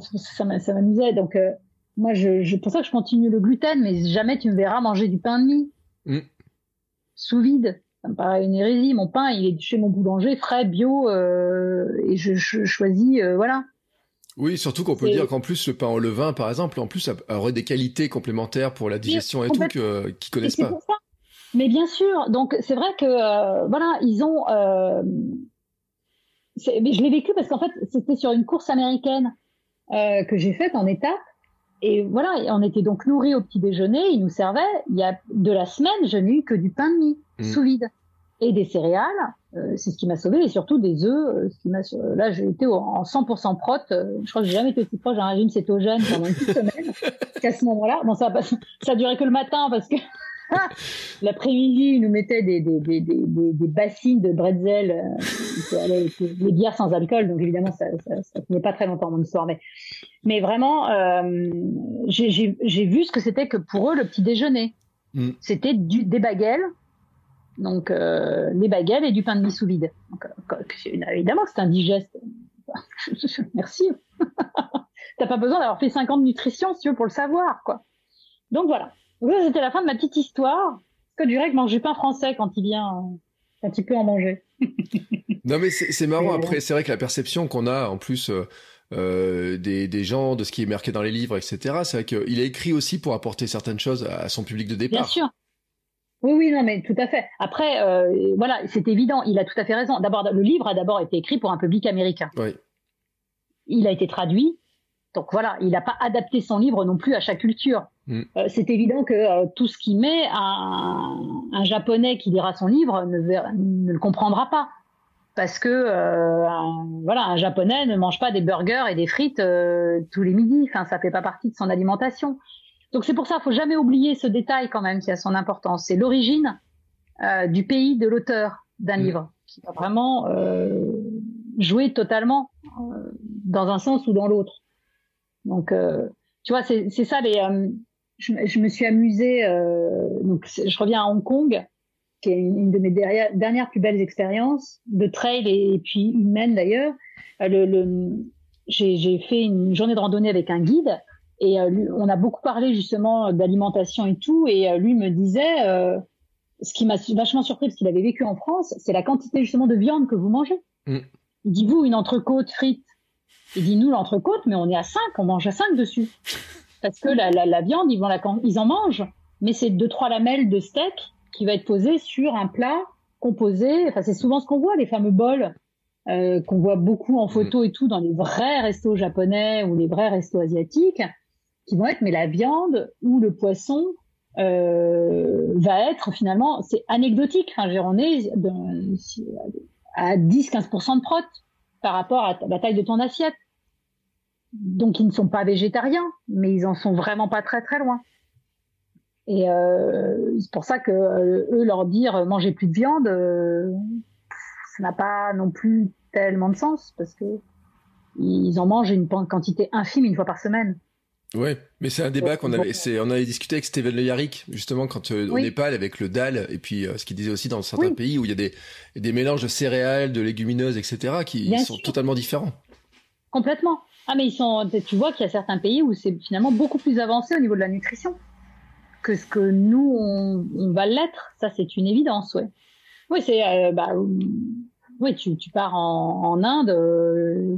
Ça m'amusait. Donc euh, moi, je, je, pour ça que je continue le gluten, mais jamais tu me verras manger du pain de mie mmh. sous vide ça me paraît une hérésie. Mon pain, il est chez mon boulanger, frais, bio, euh, et je, je choisis, euh, voilà. Oui, surtout qu'on peut dire qu'en plus le pain au levain, par exemple, en plus, ça aurait des qualités complémentaires pour la digestion et tout que qu'ils connaissent pas. Mais bien sûr, donc c'est vrai que euh, voilà, ils ont. Euh, mais je l'ai vécu parce qu'en fait, c'était sur une course américaine euh, que j'ai faite en étape. Et voilà, on était donc nourris au petit déjeuner, ils nous servaient. Il y a de la semaine, je n'ai eu que du pain de mie mm. sous vide et des céréales. Euh, c'est ce qui m'a sauvé et surtout des œufs. Euh, ce qui m'a là, j'ai été en 100% prot. Euh, je crois que j'ai jamais été aussi proche d'un régime cétogène pendant une semaine. Qu'à ce moment-là, bon, ça, ça a duré que le matin parce que L'après-midi, ils nous mettaient des, des, des, des, des bassines de bretzel, euh, les bières sans alcool, donc évidemment, ça, ça tenait pas très longtemps mon histoire. Mais, mais vraiment, euh, j'ai vu ce que c'était que pour eux le petit déjeuner. Mm. C'était des baguettes, donc euh, les baguettes et du pain de mie sous vide. Donc, euh, évidemment, c'est indigeste. Merci. T'as pas besoin d'avoir fait 50 nutrition si tu veux pour le savoir, quoi. Donc voilà. Oui, c'était la fin de ma petite histoire. Que du règle mange du pain français quand il vient, quand il peut en manger. non mais c'est marrant. Après, c'est vrai que la perception qu'on a en plus. Euh, euh, des, des, gens, de ce qui est marqué dans les livres, etc. C'est vrai qu'il a écrit aussi pour apporter certaines choses à son public de départ. Bien sûr. Oui, oui, non, mais tout à fait. Après, euh, voilà, c'est évident, il a tout à fait raison. D'abord, le livre a d'abord été écrit pour un public américain. Oui. Il a été traduit, donc voilà, il n'a pas adapté son livre non plus à chaque culture. Mm. Euh, c'est évident que euh, tout ce qu'il met, un, un, japonais qui lira son livre ne, ne le comprendra pas. Parce que euh, un, voilà, un japonais ne mange pas des burgers et des frites tous les midis. Enfin, ça fait pas partie de son alimentation. Donc c'est pour ça, faut jamais oublier ce détail quand même qui a son importance. C'est l'origine du pays de l'auteur d'un mm. livre qui va vraiment jouer totalement dans un sens ou dans l'autre. Donc, tu vois, c'est ça les je, je, me suis amusée. Euh, donc, je reviens à Hong Kong, qui est une de mes dernières, dernières plus belles expériences de trail et, puis humaine d'ailleurs. Euh, le, le j'ai fait une journée de randonnée avec un guide et euh, lui, on a beaucoup parlé justement d'alimentation et tout. Et euh, lui me disait, euh, ce qui m'a vachement surpris parce qu'il avait vécu en France, c'est la quantité justement de viande que vous mangez. Mm. Il dit vous une entrecôte frite. Il dit nous l'entrecôte, mais on est à 5, on mange à 5 dessus parce que la, la, la viande, ils, vont la, ils en mangent, mais c'est deux trois lamelles de steak qui va être posé sur un plat composé. Enfin, c'est souvent ce qu'on voit, les fameux bols euh, qu'on voit beaucoup en photo et tout dans les vrais restos japonais ou les vrais restos asiatiques, qui vont être mais la viande ou le poisson euh, va être finalement c'est anecdotique. Enfin, on est à 10-15% de prot par rapport à la taille de ton assiette donc ils ne sont pas végétariens, mais ils en sont vraiment pas très très loin. Et euh, c'est pour ça que euh, eux leur dire euh, mangez plus de viande, euh, ça n'a pas non plus tellement de sens parce que ils en mangent une quantité infime une fois par semaine. Ouais, mais c'est un débat qu'on avait, c'est, on avait discuté avec Steven Le Yarrick, justement, quand euh, au Népal, avec le dal, et puis ce qu'il disait aussi dans certains pays où il y a des, des mélanges de céréales, de légumineuses, etc., qui sont totalement différents. Complètement. Ah, mais ils sont, tu vois qu'il y a certains pays où c'est finalement beaucoup plus avancé au niveau de la nutrition que ce que nous, on, va l'être. Ça, c'est une évidence, ouais. Oui, c'est, euh, bah, oui, tu, pars en, Inde, euh,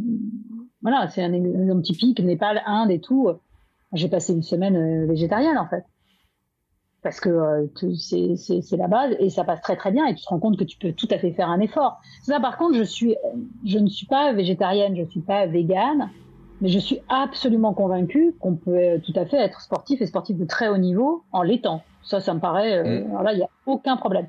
voilà, c'est un exemple typique, Népal, Inde et tout. J'ai passé une semaine euh, végétarienne, en fait. Parce que c'est la base et ça passe très très bien et tu te rends compte que tu peux tout à fait faire un effort. Ça, par contre, je suis, je ne suis pas végétarienne, je suis pas végane Mais je suis absolument convaincue qu'on peut tout à fait être sportif et sportif de très haut niveau en l'étant. Ça, ça me paraît. Euh, mm. il n'y a aucun problème.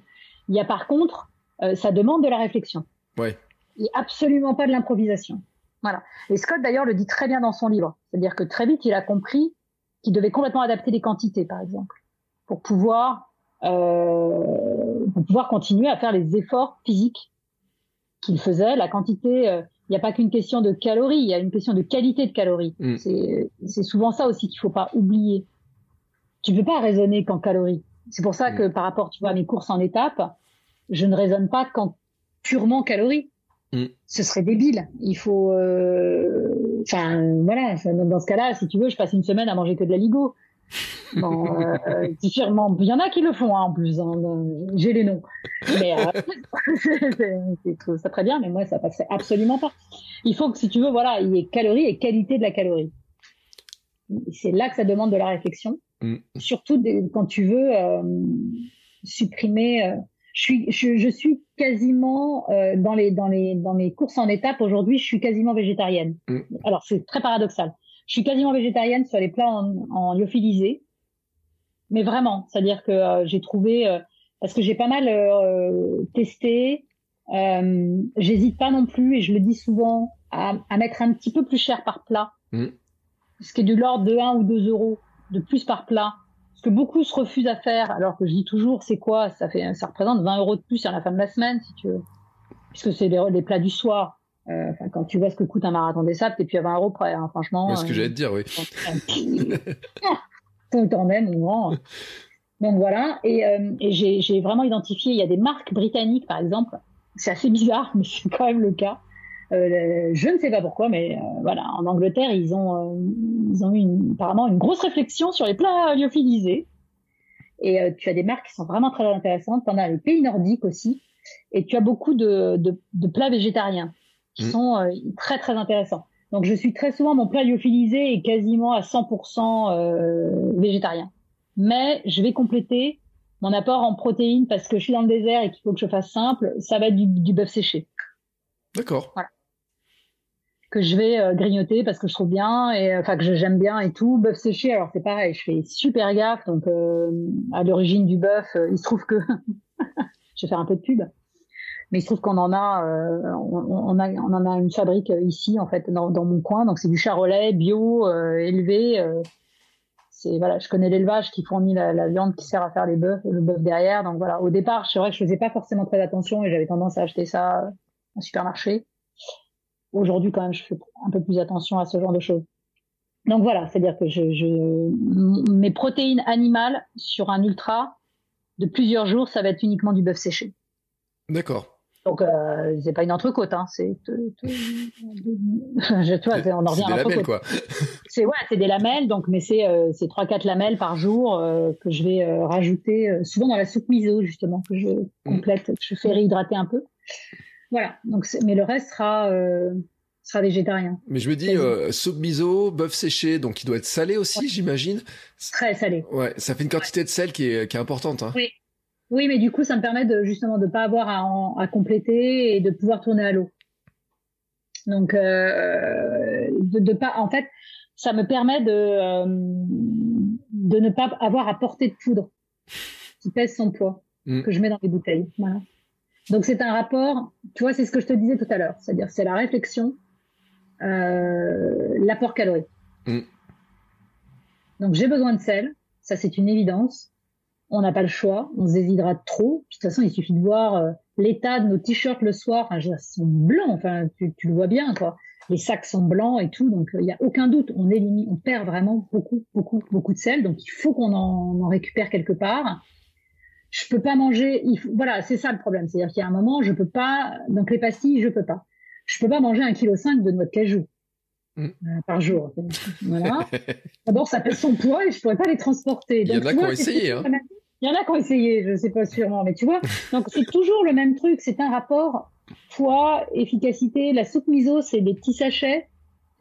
Il y a par contre, euh, ça demande de la réflexion. Ouais. Et absolument pas de l'improvisation. Voilà. Et Scott d'ailleurs le dit très bien dans son livre. C'est-à-dire que très vite, il a compris qu'il devait complètement adapter les quantités, par exemple, pour pouvoir euh, pour pouvoir continuer à faire les efforts physiques qu'il faisait. La quantité, euh, il n'y a pas qu'une question de calories, il y a une question de qualité de calories. Mm. C'est souvent ça aussi qu'il faut pas oublier. Tu ne peux pas raisonner qu'en calories. C'est pour ça mm. que par rapport, tu vois, à mes courses en étapes, je ne raisonne pas qu'en purement calories. Mm. Ce serait débile. Il faut, euh, enfin, voilà. Dans ce cas-là, si tu veux, je passe une semaine à manger que de la ligo. Bon, euh, sûrement, il y en a qui le font hein, en plus. Hein, J'ai les noms. Mais euh, c'est ça très bien, mais moi ça passerait absolument pas. Il faut que si tu veux, voilà, il y ait calories et qualité de la calorie. C'est là que ça demande de la réflexion. Mm. Surtout quand tu veux euh, supprimer. Euh, je suis, je, je, suis quasiment euh, dans les dans les dans mes courses en étapes aujourd'hui, je suis quasiment végétarienne. Mm. Alors c'est très paradoxal. Je suis quasiment végétarienne sur les plats en, en lyophilisé, mais vraiment, c'est-à-dire que euh, j'ai trouvé euh, parce que j'ai pas mal euh, testé. J'hésite pas non plus et je le dis souvent à, à, mettre un petit peu plus cher par plat, mm. ce qui est de l'ordre de 1 ou 2 euros de plus par plat. Ce que beaucoup se refusent à faire, alors que je dis toujours, c'est quoi? Ça fait, ça représente 20 euros de plus à la fin de la semaine, si tu veux, puisque c'est les, les plats du soir. Euh, quand tu vois ce que coûte un marathon des sables, t'es plus à 20 euros près, hein, franchement. C'est ce que j'allais te dire, oui. Autant même, grand. Donc voilà, et, euh, et j'ai vraiment identifié, il y a des marques britanniques, par exemple, c'est assez bizarre, mais c'est quand même le cas. Euh, je ne sais pas pourquoi, mais euh, voilà, en Angleterre, ils ont, euh, ils ont eu une, apparemment une grosse réflexion sur les plats lyophilisés. Et tu as des marques qui sont vraiment très intéressantes. Tu en as les pays nordiques aussi. Et tu as beaucoup de, de, de plats végétariens qui mm. sont euh, très très intéressants. Donc je suis très souvent mon plat lyophilisé est quasiment à 100% euh, végétarien. Mais je vais compléter mon apport en protéines parce que je suis dans le désert et qu'il faut que je fasse simple. Ça va être du, du bœuf séché. D'accord. Voilà. Que je vais euh, grignoter parce que je trouve bien et enfin que j'aime bien et tout. Bœuf séché, alors c'est pareil, je fais super gaffe. Donc à l'origine du bœuf, il se trouve que je vais faire un peu de pub mais il se trouve qu'on en a, euh, on, en a une fabrique euh, ici en fait dans, mon coin. Donc c'est du charolais bio euh, élevé. c'est voilà, je connais l'élevage qui fournit la, viande qui sert à faire les bœufs, le bœuf derrière. Donc voilà, au départ, c'est vrai que je faisais pas forcément très attention et j'avais tendance à acheter ça en supermarché. Aujourd'hui, quand même, je fais un peu plus attention à ce genre de choses. Donc voilà, c'est-à-dire que mes protéines animales sur un ultra de plusieurs jours, ça va être uniquement du bœuf séché. D'accord. Donc, euh, c'est pas une entrecôte, hein. C'est, je, tu vois, on en revient à l'entrecôte. quoi. c'est ouais, c'est des lamelles, donc, mais c'est euh, c'est trois quatre lamelles par jour euh, que je vais euh, rajouter euh, souvent dans la soupe miso justement que je mm. complète, que je fais réhydrater un peu. Voilà. Donc, mais le reste sera sera végétarien. Mais je me dis soupe miso, bœuf séché, donc il doit être salé aussi, j'imagine. Très salé. Ouais, ça fait une quantité de sel qui est qui est importante. Hein. Oui. Oui, mais du coup, ça me permet de justement de pas avoir à, à compléter et de pouvoir tourner à l'eau. Donc, euh, de, de, pas, en fait, ça me permet de euh, de ne pas avoir à porter de poudre qui pèse son poids mm. que je mets dans les bouteilles. Voilà. Donc c'est un rapport, tu vois, c'est ce que je te disais tout à l'heure, c'est-à-dire c'est la réflexion, euh, l'apport calorique. Mm. Donc j'ai besoin de sel, ça c'est une évidence on n'a pas le choix, on se déshydrate trop. de toute façon, il suffit de voir euh, l'état de nos t-shirts le soir. Enfin, ils sont blancs. Enfin, tu, le vois bien, quoi. Les sacs sont blancs et tout, donc il euh, n'y a aucun doute. On élimine, on perd vraiment beaucoup, beaucoup, beaucoup de sel. Donc il faut qu'on en, récupère quelque part. Je peux pas manger. Il voilà, c'est ça le problème. C'est-à-dire qu'il y a un moment, je peux pas. Donc les pastilles, je peux pas. Je peux pas manger un kilo cinq de noix de cajou. Mm. Euh, par jour. Voilà. D'abord, ça pèse son poids et je pourrais pas les transporter. Il y en a qui ont essayé. Hein. Il y en a qui ont essayé, je ne sais pas sûrement, mais tu vois. Donc c'est toujours le même truc, c'est un rapport poids, efficacité. La soupe miso, c'est des petits sachets.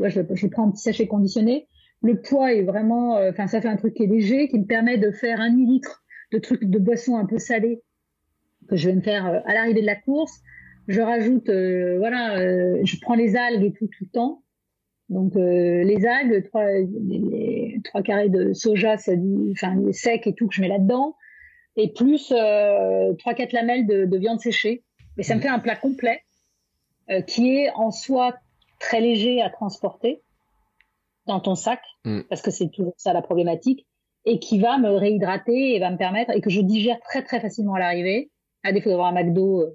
Tu je, je prends un petit sachet conditionné. Le poids est vraiment, euh, enfin ça fait un truc qui est léger, qui me permet de faire un litre de trucs de boissons un peu salées que je vais me faire euh, à l'arrivée de la course. Je rajoute, euh, voilà, je prends les algues et tout tout le temps. Donc les algues, trois, les, trois carrés de soja, enfin sec et tout que je mets là-dedans, et plus trois quatre lamelles de, de, viande séchée. Et ça me mmh. fait un plat complet qui est en soi très léger à transporter dans ton sac, mm. parce que c'est toujours ça la problématique, et qui va me réhydrater et va me permettre, et que je digère très très facilement à l'arrivée, à défaut d'avoir un McDo euh,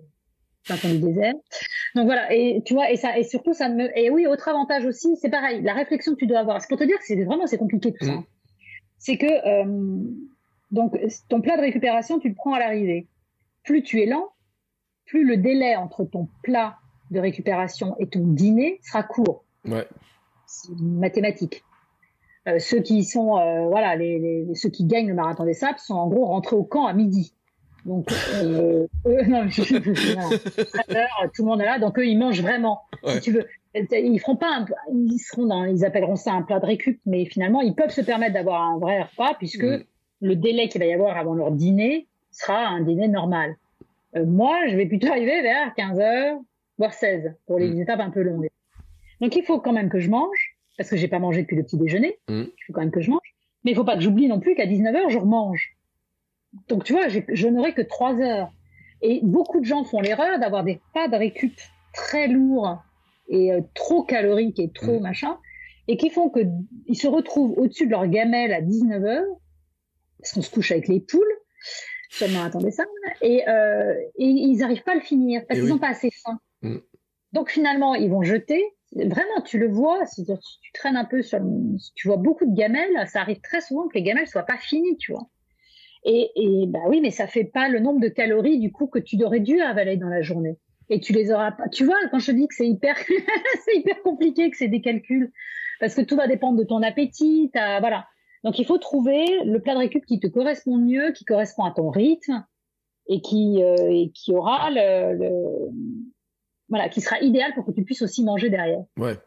dans du désert. Donc voilà, et tu vois, et ça, et surtout ça me, et oui, autre avantage aussi, c'est pareil, la réflexion que tu dois avoir, c'est pour te dire que c'est vraiment c'est compliqué tout ça. Mm. C'est que euh, donc ton plat de récupération, tu le prends à l'arrivée. Plus tu es lent, plus le délai entre ton plat de récupération et ton dîner sera court. Ouais mathématique. Euh, ceux qui sont, euh, voilà, les, ceux qui gagnent le marathon des sables sont en gros rentrés au camp à midi. Donc, euh, eux, non, tout le monde est là, donc eux, ils mangent vraiment. Si tu veux, ils feront pas, un, ils seront dans, ils appelleront ça un plat de récup, mais finalement, ils peuvent se permettre d'avoir un vrai repas puisque mm. Le délai qu'il va y avoir avant leur dîner sera un dîner normal. moi, je vais plutôt arriver vers 15 h voire 16 pour les mm. étapes un peu longues. Donc il faut quand même que je mange, parce que j'ai pas mangé depuis le petit déjeuner. Mm. Il faut quand même que je mange. Mais il faut pas que j'oublie non plus qu'à 19h, je remange. Donc tu vois, je n'aurai que 3 heures. Et beaucoup de gens font l'erreur d'avoir des pas de récup très lourds et euh, trop caloriques et trop mm. machin, et qui font qu'ils se retrouvent au-dessus de leur gamelle à 19h, parce qu'on se couche avec les poules, seulement attendez ça, et, euh, et ils n'arrivent pas à le finir, parce qu'ils n'ont pas assez faim. Mm. Donc finalement, ils vont jeter, vraiment, tu le vois, si tu traînes un peu sur, tu vois beaucoup de gamelles, ça arrive très souvent que les gamelles soient pas finies, tu vois. Et, et bah oui, mais ça fait pas le nombre de calories du coup que tu aurais dû avaler dans la journée. Et tu les auras pas. Tu vois, quand je te dis que c'est hyper, c'est hyper compliqué, que c'est des calculs, parce que tout va dépendre de ton appétit, voilà. Donc il faut trouver le plat de récup qui te correspond mieux, qui correspond à ton rythme et qui euh, et qui aura le, le voilà, qui sera idéal pour que tu puisses aussi manger derrière. Ouais.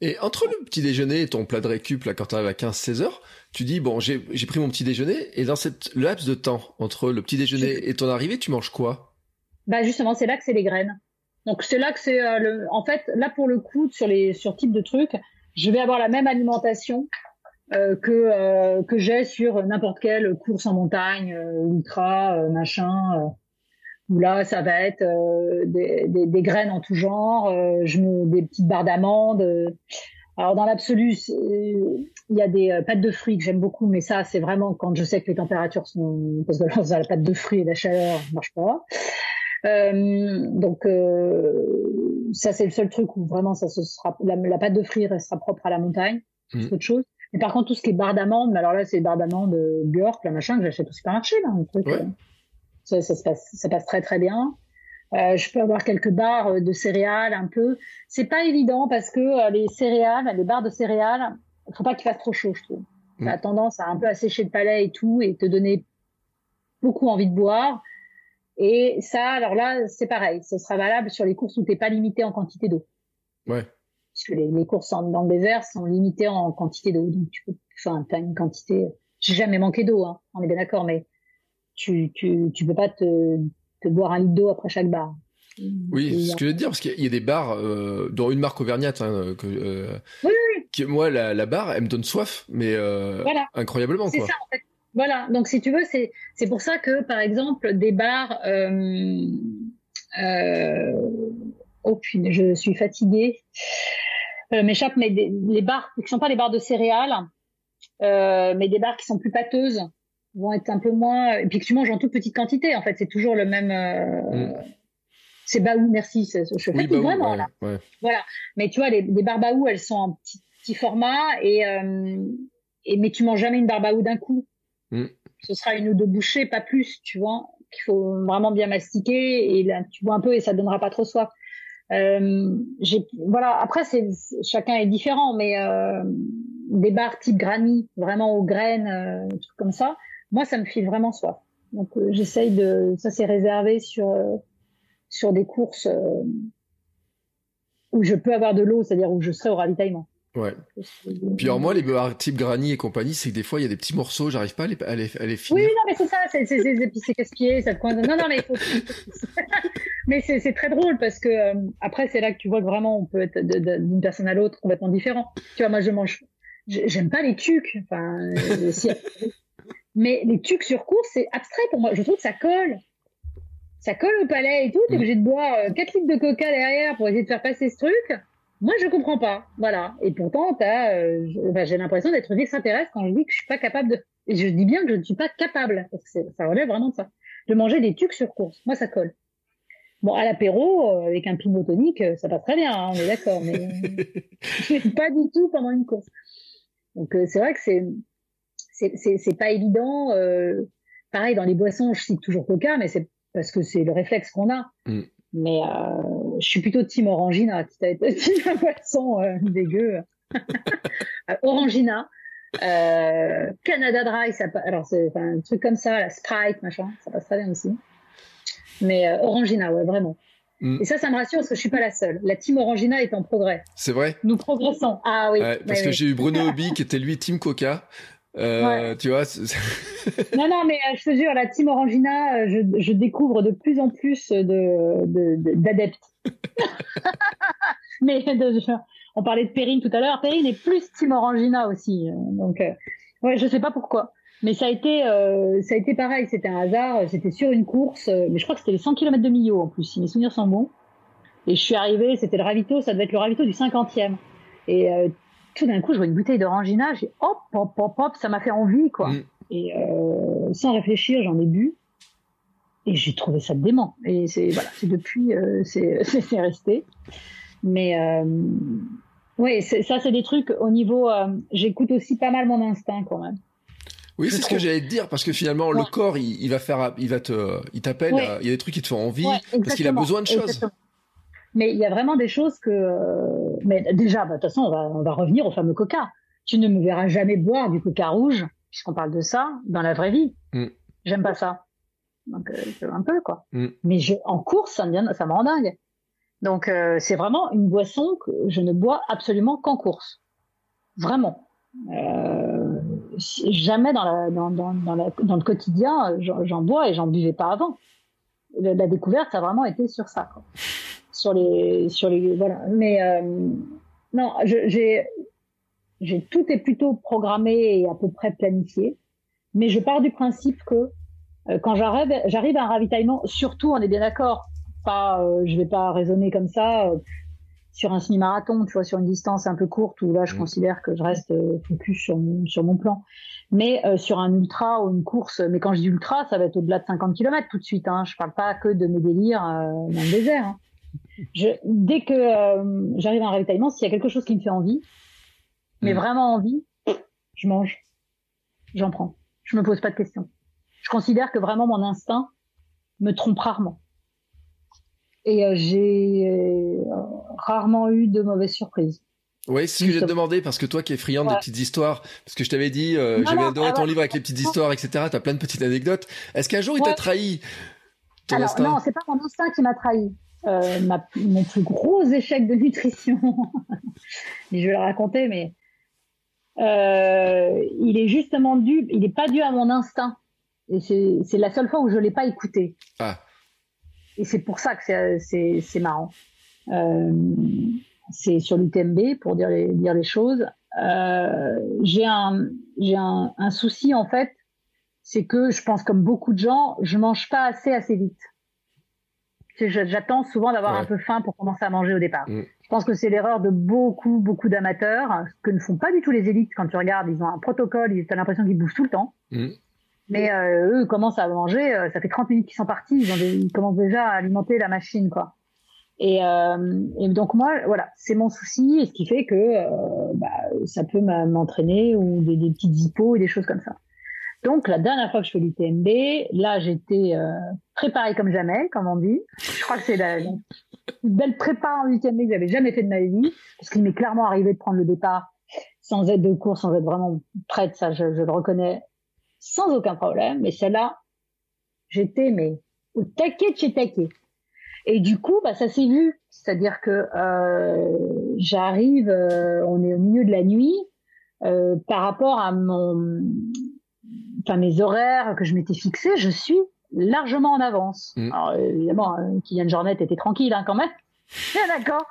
Et entre le petit déjeuner et ton plat de récup, là, quand tu arrives à 15-16 heures, tu dis, bon, j'ai pris mon petit déjeuner, et dans cette laps de temps, entre le petit déjeuner et ton arrivée, tu manges quoi? Bah justement, c'est là que c'est les graines. Donc c'est là que c'est euh, le... En fait, là pour le coup, sur les sur type de trucs, je vais avoir la même alimentation euh, que euh, que j'ai sur n'importe quelle course en montagne, ultra, machin où là, ça va être euh, des, des, des, graines en tout genre, euh, je me, des petites barres d'amandes. Alors dans l'absolu, il y a des euh, pâtes de fruits que j'aime beaucoup, mais ça, c'est vraiment quand je sais que les températures sont parce que là, la pâte de fruits et la chaleur ne marche pas. Euh, donc ça, c'est le seul truc où vraiment ça se sera la, la, pâte de fruits restera propre à la montagne, mmh. autre chose. Mais par contre, tout ce qui est barres d'amandes, alors là, c'est barres d'amandes Björk, la machin que j'achète au supermarché, là, un truc. Ouais. Ça, ça, se passe, ça passe très très bien. Euh, je peux avoir quelques barres de céréales un peu. C'est pas évident parce que euh, les céréales, les barres de céréales, il faut pas qu'il fasse trop chaud, je trouve. Ça a tendance à un peu assécher le palais et tout et te donner beaucoup envie de boire. Et ça, alors là, c'est pareil. Ce sera valable sur les courses où t'es pas limité en quantité d'eau. Ouais. Puisque les, les courses dans le désert sont limitées en quantité d'eau. Donc tu peux, enfin, t'as une quantité. J'ai jamais manqué d'eau, hein. On est bien d'accord, mais tu, tu, tu peux pas te, te boire un litre d'eau après chaque bar. Oui, c'est ce que je veux dire, parce qu'il y a des bars, euh, dont une marque auvergnate, hein, que, euh, oui, oui. Qui, moi, la, la barre, elle me donne soif, mais euh, voilà. incroyablement. C'est ça, en fait. Voilà, donc si tu veux, c'est, c'est pour ça que, par exemple, des bars... Euh, euh, oh putain, je suis fatiguée. Euh, m'échappe, mais des, les bars qui sont pas des bars de céréales, euh, mais des bars qui sont plus pâteuses, vont être un peu moins. Et puis que tu manges en toute petite quantité, en fait, c'est toujours le même. Euh... Mm. C'est Baou, merci. Je fais oui, vraiment là. Voilà. Mais tu vois, les, les barbaou, elles sont en petit, petit format et, euh, et mais tu manges jamais une barbaou d'un coup. Mm. Ce sera une ou deux bouchées, pas plus, tu vois. Qu'il faut vraiment bien mastiquer et là, tu bois un peu et ça donnera pas trop soif. Euh, voilà. Après, c'est chacun est différent, mais euh, des bars type granny, vraiment aux graines, euh, trucs comme ça moi, ça me file vraiment soif. Donc, j'essaye de. Ça, c'est réservé sur sur des courses où je peux avoir de l'eau, c'est-à-dire où je serai au ravitaillement. Ouais. Puis alors moi, les bars type Granny et compagnie, c'est que des fois, il y a des petits morceaux, j'arrive pas à les, à les, finir. Oui, non, mais c'est ça, c'est casse-pied, ça te coince. Non, non, mais il faut... Mais c'est très drôle parce que euh, après c'est là que tu vois que vraiment on peut être d'une personne à l'autre complètement différent. Tu vois, moi je mange, j'aime pas les tucs. Enfin, euh, mais les tucs sur course c'est abstrait pour moi. Je trouve que ça colle, ça colle au palais et tout. T'es mm. obligé de boire 4 euh, litres de coca derrière pour essayer de faire passer ce truc. Moi, je comprends pas. Voilà. Et pourtant, j'ai l'impression d'être une extraterrestre quand je dis que je suis pas capable de. Et je dis bien que je ne suis pas capable, parce que ça relève vraiment de ça. De manger des tucs sur course. Moi, ça colle. Bon, à l'apéro, euh, avec un pinot tonique, euh, ça passe très bien, hein, on est d'accord, mais pas du tout pendant une course. Donc, euh, c'est vrai que c'est c'est pas évident. pareil, dans les boissons, je cite toujours Coca, mais c'est parce que c'est le réflexe qu'on a. Mm. Mais je suis plutôt team Orangina, team boisson dégueu. Orangina. Canada Dry, ça, alors c'est un truc comme ça, la Sprite, machin, ça passe très bien aussi. Mais euh, Orangina, ouais, vraiment. Mm. Et ça, ça me rassure parce que je suis pas la seule. La team Orangina est en progrès. C'est vrai? Nous progressons. Ah oui. parce que j'ai eu Bruno Obi qui était lui team Coca. Euh, Tu vois. non, non, mais euh, je te jure, la team Orangina, je, je découvre de plus en plus de d'adeptes. mais on parlait de Perrine tout à l'heure. Perrine est plus team Orangina aussi. Donc, ouais, je sais pas pourquoi. Mais ça a été, euh, ça a été pareil. C'était un hasard. C'était sur une course, euh, mais je crois que c'était les 100 km de Millau en plus, si mes souvenirs sont bons. Et je suis arrivée, c'était le ravito, ça devait être le ravito du 50e. Et euh, tout d'un coup, je vois une bouteille d'orangina, j'ai hop, hop, hop, hop, ça m'a fait envie, quoi. Mm. Et euh, sans réfléchir, j'en ai bu. Et j'ai trouvé ça dément. Et c'est voilà, c'est depuis, euh, c'est resté. Mais euh, oui, ça, c'est des trucs au niveau. J'écoute aussi pas mal mon instinct quand même. Oui, c'est ce que j'allais te dire parce que finalement le corps il, va faire, il va te, il t'appelle, il y a des trucs qui te font envie parce qu'il a besoin de choses. Mais il y a vraiment des choses que, mais déjà, bah, de toute façon, on va, on va revenir au fameux Coca. Tu ne me verras jamais boire du Coca rouge, puisqu'on parle de ça, dans la vraie vie. Mm. J'aime pas ça. Donc euh, un peu quoi. Mm. Mais je, en course, ça me, ça me rend dingue. Donc euh, c'est vraiment une boisson que je ne bois absolument qu'en course. Vraiment. Euh, jamais dans, le quotidien, j'en bois et j'en buvais pas avant. La, découverte, ça a vraiment été sur ça. Sur les, sur les, voilà. Mais euh, non, j'ai, tout est plutôt programmé et à peu près planifié. Mais je pars du principe que euh, quand j'arrive, j'arrive à un ravitaillement, surtout, on est bien d'accord. Pas, euh, je vais pas raisonner comme ça. Euh, sur un semi-marathon, tu vois, sur une distance un peu courte où là, je mm. considère que je reste euh, focus sur mon, sur mon plan. Mais euh, sur un ultra ou une course, mais quand je dis ultra, ça va être au-delà de 50 km tout de suite. Hein. Je parle pas que de mes délires euh, dans le désert. Hein. Je, dès que j'arrive à un ravitaillement, s'il y a quelque chose qui me fait envie, mais mm. vraiment envie, je mange, j'en prends. Je me pose pas de questions. Je considère que vraiment mon instinct me trompe rarement. Et euh, j'ai euh, rarement eu de mauvaises surprises. Oui, c'est ce que j'ai demandé parce que toi qui es friande des petites histoires, parce que je t'avais dit, euh, j'avais adoré ton livre avec les petites histoires, etc. T'as plein de petites anecdotes. Est-ce qu'un jour il t'a trahi ton Alors, instinct? Non, c'est pas mon instinct qui m'a trahi. Euh, ma, mon plus gros échec de nutrition, je vais le raconter, mais euh, il est justement dû, il n'est pas dû à mon instinct. Et c'est la seule fois où je l'ai pas écouté. Ah et c'est pour ça que c'est marrant. Euh, c'est sur l'UTMB pour dire les, dire les choses. Euh, j'ai un, un, un, souci en fait, c'est que je pense comme beaucoup de gens, je mange pas assez assez vite. J'attends souvent d'avoir un peu faim pour commencer à manger au départ. Mm. Je pense que c'est l'erreur de beaucoup beaucoup d'amateurs, ce que ne font pas du tout les élites quand tu regardes. Ils ont un protocole, ils ont l'impression qu'ils bougent tout le temps. Mm. Mais euh, eux commencent à manger, euh, ça fait 30 minutes qu'ils sont partis, ils, ont ils commencent déjà à alimenter la machine, quoi. Et, euh, et donc moi, voilà, c'est mon souci, et ce qui fait que euh, bah, ça peut m'entraîner ou des, des petites hippos et des choses comme ça. Donc la dernière fois que je fais l'UTMB, là j'étais euh, préparée comme jamais, comme on dit. Je crois que c'est la, une belle prépa en UTMB que j'avais jamais fait de ma vie, parce qu'il m'est clairement arrivé de prendre le départ sans être de course, sans être vraiment prête, ça je, je le reconnais sans aucun problème. Mais celle-là, j'étais mais au taquet de chez taquet. Et du coup, bah, ça s'est vu. C'est-à-dire que euh, j'arrive, euh, on est au milieu de la nuit, euh, par rapport à mon, enfin mes horaires que je m'étais fixés, je suis largement en avance. Mm. Alors évidemment, euh, Kylian Jornet était tranquille hein, quand même. D'accord.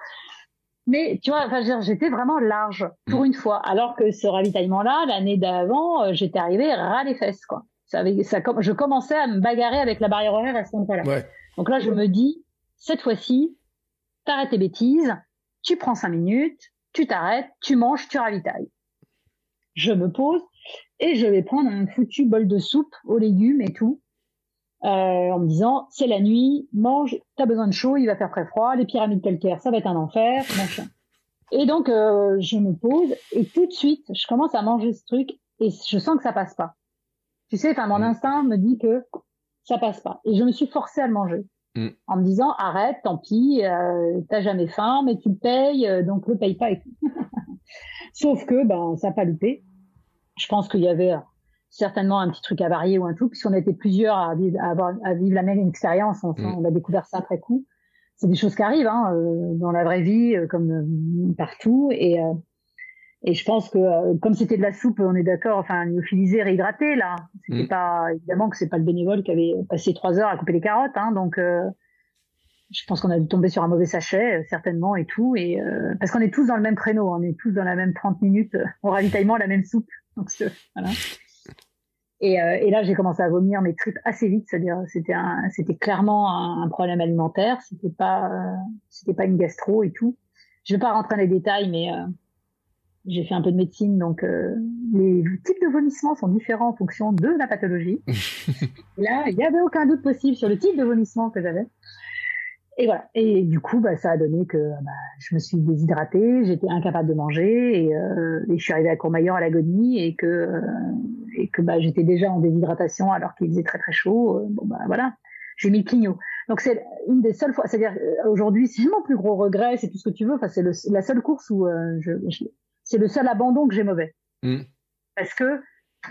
Mais tu vois, enfin, j'étais vraiment large pour mm. une fois, alors que ce ravitaillement-là, l'année d'avant, euh, j'étais arrivé ras les fesses, quoi. Ça, avait, ça, je commençais à me bagarrer avec la barrière horaire à ce moment-là. Ouais. Donc là, je me dis, cette fois-ci, t'arrêtes tes bêtises, tu prends cinq minutes, tu t'arrêtes, tu manges, tu ravitailles. Je me pose et je vais prendre un foutu bol de soupe aux légumes et tout, euh, en me disant c'est la nuit, mange, t'as besoin de chaud, il va faire très froid, les pyramides calcaires, ça va être un enfer, machin. Et donc euh, je me pose et tout de suite je commence à manger ce truc et je sens que ça passe pas. Tu sais, enfin mon mm. instinct me dit que ça passe pas et je me suis forcée à le manger. Mm. En me disant arrête, tant pis, euh, t'as jamais faim, mais tu le payes, euh, donc le paye pas et tout. Sauf que ben ça n'a pas loupé. Je pense qu'il y avait certainement un petit truc à varier ou un tout, puisqu'on était plusieurs à vivre, à vivre la même expérience. On, mm. on, a découvert ça après coup. C'est des choses qui arrivent hein, euh, dans la vraie vie, euh, comme euh, partout. Et, et je pense que comme c'était de la soupe, on est d'accord, enfin lyophilisé, réhydraté là. C'était mm. pas évidemment que c'est pas le bénévole qui avait passé trois heures à couper les carottes, hein, donc je pense qu'on a dû tomber sur un mauvais sachet, certainement, et tout. Et parce qu'on est tous dans le même créneau, on est tous dans la même 30 minutes au ravitaillement, la même soupe. Donc voilà. Et, euh, et là, j'ai commencé à vomir mes tripes assez vite, c'est-à-dire c'était un, c'était clairement un, problème alimentaire, c'était pas, euh, c'était pas une gastro et tout. Je vais pas rentrer dans les détails, mais euh, j'ai fait un peu de médecine, donc les types de vomissements sont différents en fonction de la pathologie. là, il y avait aucun doute possible sur le type de vomissement que j'avais. Et voilà. Et du coup, bah, ça a donné que bah, je me suis déshydratée, j'étais incapable de manger et, euh, et je suis arrivée à Courmayeur à l'agonie et que euh, et que bah, j'étais déjà en déshydratation alors qu'il faisait très très chaud. Euh, bon bah voilà, j'ai mis le clignot. Donc c'est une des seules fois, c'est-à-dire euh, aujourd'hui, c'est mon plus gros regret, c'est tout ce que tu veux. Enfin, c'est la seule course où je, je c'est le seul abandon que j'ai mauvais. Mmh. Parce que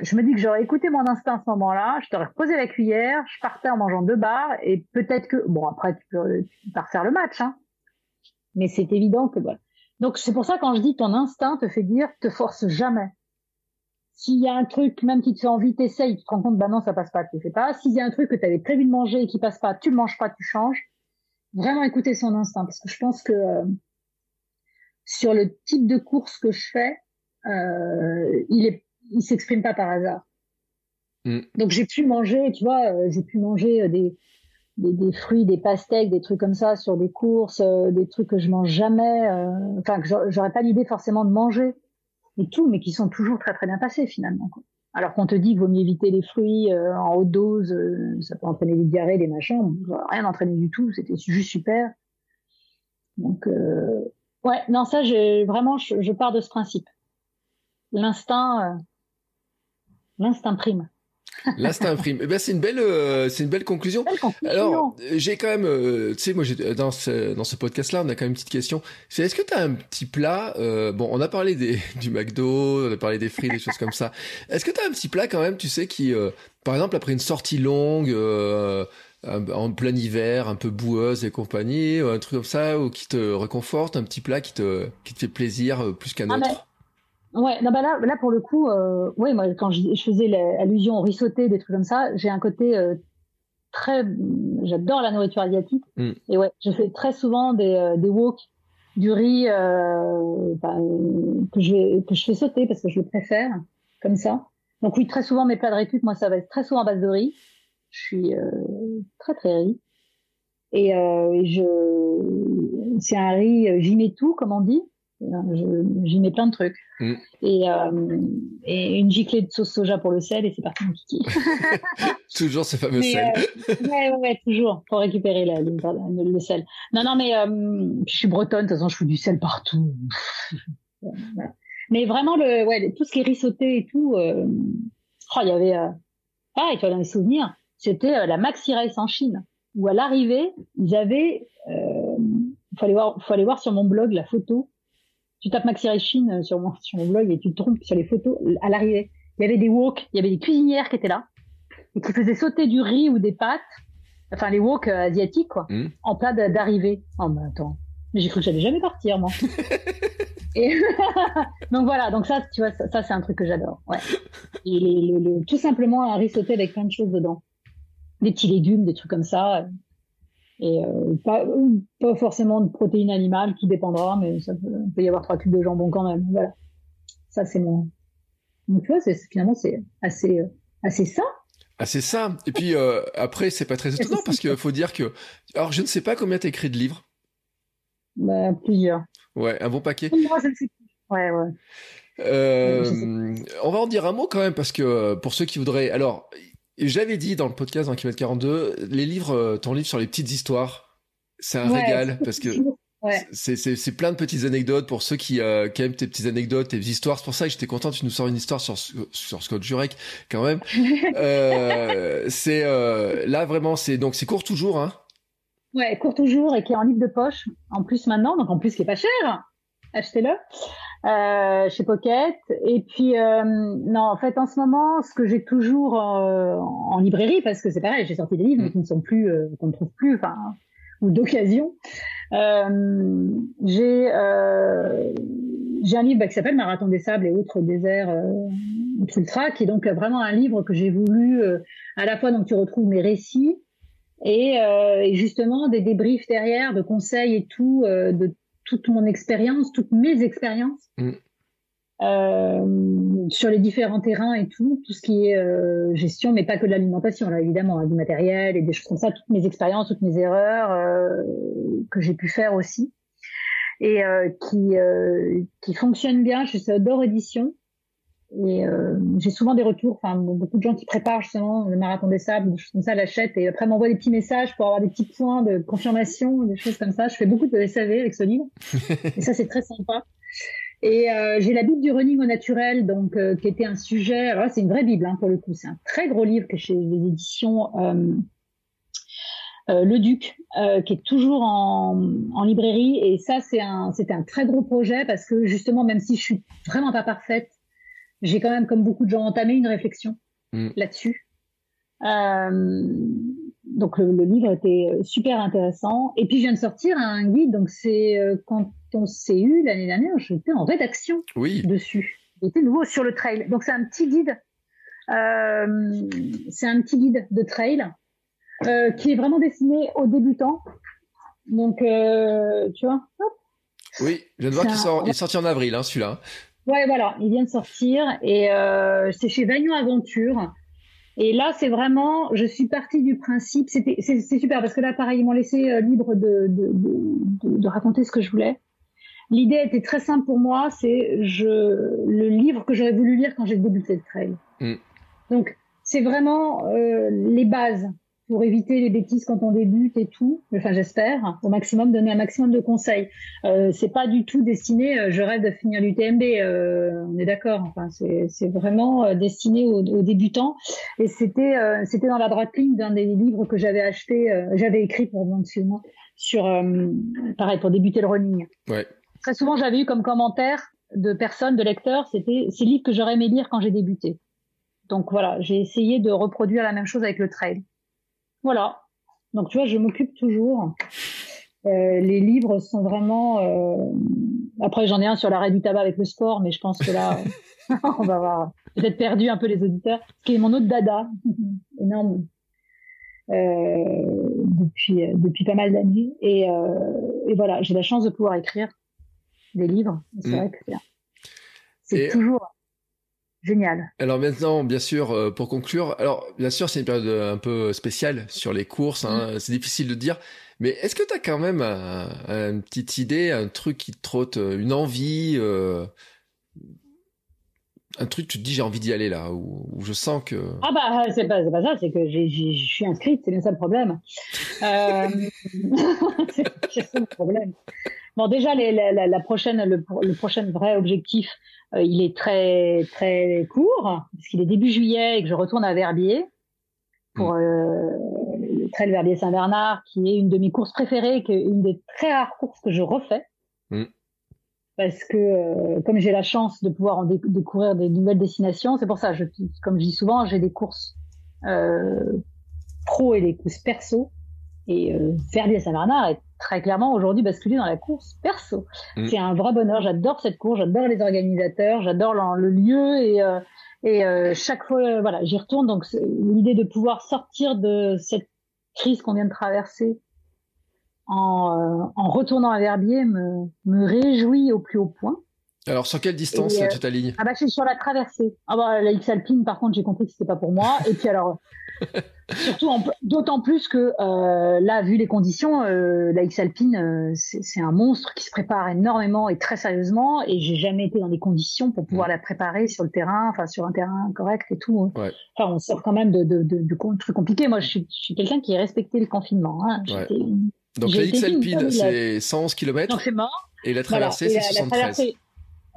je me dis que j'aurais écouté mon instinct à ce moment-là, je t'aurais reposé la cuillère, je partais en mangeant deux barres et peut-être que bon après tu peux, tu refaire le match, hein. Mais c'est évident que voilà. Donc c'est pour ça quand je dis ton instinct te fait dire te force jamais. S'il y a un truc même qui te fait envie, t'essayes, tu te rends compte bah non ça passe pas, tu le fais pas. S'il y a un truc que tu avais prévu de manger et qui passe pas, tu le manges pas, tu changes. Vraiment écouter son instinct parce que je pense que euh, sur le type de course que je fais, euh, il est il s'exprime pas par hasard. Mm. Donc j'ai pu manger, tu vois, euh, j'ai pu manger euh, des, des, des, fruits, des pastèques, des trucs comme ça sur des courses, euh, des trucs que je mange jamais, enfin que j'aurais pas l'idée forcément de manger et tout, mais qui sont toujours très très bien passés finalement. Quoi. Alors qu'on te dit qu'il vaut mieux éviter les fruits en haute dose, ça peut entraîner des diarrhées, des machins, rien entraîné du tout, c'était juste super. Donc ouais, non ça, je, vraiment, je, je pars de ce principe. L'instinct, L'instinct prime. L'instinct prime. Eh ben, c'est une belle, euh, c'est une belle conclusion. Alors, j'ai quand même, euh, tu sais, moi, dans ce, dans ce podcast-là, on a quand même une petite question. C'est est-ce que tu as un petit plat euh, Bon, on a parlé des, du McDo, on a parlé des frites, des choses comme ça. Est-ce que tu as un petit plat quand même, tu sais, qui, par exemple, après une sortie longue, en plein hiver, un peu boueuse et compagnie, un truc comme ça, ou qui te réconforte, un petit plat qui te, qui te fait plaisir plus qu'un ah, autre? Ouais, non, bah là, là pour le coup, euh, ouais, moi quand je, je faisais l'allusion au riz sauté, des trucs comme ça, j'ai un côté euh, très, j'adore la nourriture asiatique, mm. et ouais, je fais très souvent des euh, des wok, du riz euh, que je que je fais sauter parce que je le préfère comme ça. Donc oui, très souvent mes plats de récup, moi ça va être très souvent à base de riz. Je suis euh, très très riz. Et, et je, c'est un riz, j'y mets tout, comme on dit. J'y mets plein de trucs. Mm. Et, euh, et, une giclée de sauce soja pour le sel et c'est parti mon kiki. toujours ce fameux sel. Euh, ouais, ouais, toujours pour récupérer la, le, le, sel. Non, non, mais euh, je suis bretonne, de toute façon je fous du sel partout. Mais vraiment, le, ouais, tout ce qui est risotté et tout, euh, oh, il y avait, euh, pareil, tu as un souvenir, c'était la Maxi Race en Chine, où à l'arrivée, ils avaient, il fallait voir, faut aller voir sur mon blog la photo tu tapes Maxi Chine euh, sur mon, sur mon blog et tu te trompes sur les photos à l'arrivée. Il y avait des wok, il y avait des cuisinières qui étaient là et qui faisaient sauter du riz ou des pâtes, enfin les wok euh, asiatiques quoi, hmm. en plat d'arrivée. Oh mais attends, mais j'ai cru que j'allais jamais partir moi. et donc voilà, donc ça tu vois ça, ça c'est un truc que j'adore. Ouais. Et tout simplement un riz sauté avec plein de choses dedans. des petits légumes, des trucs comme ça. Et pas, pas forcément de protéines animales, tout dépendra, mais ça peut, il peut y avoir trois cubes de jambon quand même. Voilà. Ça, c'est mon. Donc, tu vois, finalement, c'est assez, assez sain. Assez sain. Et puis, après, c'est pas très étonnant parce qu'il faut dire que. Alors, je ne sais pas combien tu écrit de livres. Bah, plusieurs. Ouais, un bon paquet. Moi, je ne sais plus. Ouais, ouais. Euh, on va en dire un mot quand même parce que euh, pour ceux qui voudraient. Alors, j'avais dit dans le podcast dans Kilomètre 42, les livres, euh, ton livre sur les petites histoires, c'est un régal parce que ouais. c'est plein de petites anecdotes pour ceux qui, euh, qui aiment tes petites anecdotes, tes histoires. C'est pour ça que j'étais content tu nous sors une histoire sur sur Scott Jurek quand même. euh, c'est là vraiment c'est donc c'est court toujours hein. Ouais, court toujours et qui est en livre de poche en plus maintenant, donc en plus qui est pas cher. Achetez-le euh, chez Pocket. Et puis, euh, non, en fait, en ce moment, ce que j'ai toujours euh, en librairie, parce que c'est pareil, j'ai sorti des livres mais qui ne sont plus, qu'on ne trouve plus, enfin, ou d'occasion. J'ai j'ai un livre bah, qui s'appelle Marathon des sables et autres déserts ultra, qui est donc vraiment un livre que j'ai voulu à la fois donc tu retrouves mes récits et, et, justement des débriefs derrière, de conseils et tout, de toute mon expérience, toutes mes expériences mm. euh, sur les différents terrains et tout, tout ce qui est euh, gestion, mais pas que de l'alimentation, là évidemment, hein, du matériel et des choses comme ça, toutes mes expériences, toutes mes erreurs euh, que j'ai pu faire aussi et qui qui fonctionnent bien. Je suis d'or édition et euh, j'ai souvent des retours, enfin beaucoup de gens qui préparent justement le marathon des sables, des choses comme ça, l'achètent et après m'envoient des petits messages pour avoir des petits points de confirmation, des choses comme ça. Je fais beaucoup de SAV avec ce livre et ça c'est très sympa. Et euh, j'ai la Bible du running au naturel, donc euh, qui était un sujet. Alors là, c'est une vraie Bible hein, pour le coup. C'est un très gros livre que chez les éditions euh, euh Le Duc, qui est toujours en, en, librairie. Et ça, c'est un, c'était un très gros projet parce que justement, même si je suis vraiment pas parfaite j'ai quand même, comme beaucoup de gens, entamé une réflexion mm. là-dessus. Euh, donc le, le, livre était super intéressant. Et puis je viens de sortir un guide. Donc c'est euh, quand on s'est eu l'année dernière, j'étais en rédaction oui. dessus. J'étais nouveau sur le trail. Donc c'est un petit guide. Euh, c'est un petit guide de trail qui est vraiment destiné aux débutants. Donc tu vois. Hop. Oui, je viens de voir qu'il sort, il est sorti en avril, hein, celui-là. Ouais, voilà, il vient de sortir et euh, c'est chez Vagnon Aventure. Et là, c'est vraiment, je suis partie du principe, c'était, c'est, super parce que là, pareil, ils m'ont laissé euh, libre de, de, de, de, raconter ce que je voulais. L'idée était très simple pour moi, c'est je le livre que j'aurais voulu lire quand j'ai débuté le trail. Mm. Donc, c'est vraiment euh, les bases pour éviter les bêtises quand on débute et tout. Enfin, j'espère au maximum donner un maximum de conseils. Euh, c'est pas du tout destiné. Euh, je rêve de finir l'UTMB. Euh, on est d'accord. Enfin, c'est vraiment euh, destiné aux, débutants. Et c'était euh, c'était dans la droite ligne d'un des livres que j'avais acheté, j'avais écrit pour moi sur pareil pour débuter le running. Ouais. Très souvent, j'avais eu comme commentaire de personnes, de lecteurs, c'était ces livres que j'aurais aimé lire quand j'ai débuté. Donc voilà, j'ai essayé de reproduire la même chose avec le trail. Voilà. Donc, tu vois, je m'occupe toujours. Euh, les livres sont vraiment. Euh... Après, j'en ai un sur l'arrêt du tabac avec le sport, mais je pense que là, on va avoir peut-être perdu un peu les auditeurs. Ce qui est mon autre dada, énorme, euh, depuis depuis pas mal d'années. Et, euh, et voilà, j'ai la chance de pouvoir écrire des livres. C'est mm. vrai que c'est toujours génial. Alors maintenant, bien sûr, euh, pour conclure, alors bien sûr, c'est une période euh, un peu spéciale sur les courses, hein, mm. c'est difficile de dire, mais est-ce que tu as quand même une petite idée, un truc qui te trotte, euh, une envie, un truc tu te dis j'ai envie d'y aller là, ou, je sens que... Ah bah c'est pas, pas ça, c'est que je suis inscrite, c'est bien ça le problème. c'est ça le problème. Bon, déjà, les, la, la, prochaine, le, le, prochain vrai objectif, euh, il est très très court, puisqu'il est début juillet et que je retourne à Verbier pour mm. euh, le trail Verbier Saint-Bernard, qui est une de mes courses préférées, qui est une des très rares courses que je refais. Mm. Parce que euh, comme j'ai la chance de pouvoir en découvrir des nouvelles destinations, c'est pour ça, je, comme je dis souvent, j'ai des courses pro et des courses perso. Et euh, Verbier Saint-Bernard est très clairement aujourd'hui basculé dans la course perso. Mm. C'est un vrai bonheur. J'adore cette course, j'adore les organisateurs, j'adore le, lieu et, euh, Et euh, chaque fois, voilà, j'y retourne. Donc l'idée de pouvoir sortir de cette crise qu'on vient de traverser en, en retournant à Verbier me, me réjouit au plus haut point. Alors, sur quelle distance tu toute ta ligne Ah bah, je suis sur la traversée. Ah bah, la X Alpine, par contre, j'ai compris que c'était pas pour moi. Et puis alors, surtout, d'autant plus que euh, là, vu les conditions, euh, la X Alpine, euh, c'est un monstre qui se prépare énormément et très sérieusement. Et j'ai jamais été dans des conditions pour pouvoir mm. la préparer sur le terrain, enfin sur un terrain correct et tout. Hein. Ouais. Enfin, on sort quand même de, de, de, de trucs compliqués. Moi, je suis, suis quelqu'un qui a respecté le confinement. Hein. Donc la X Alpine, c'est 111 km. Donc c'est mort. Et la traversée, c'est 73.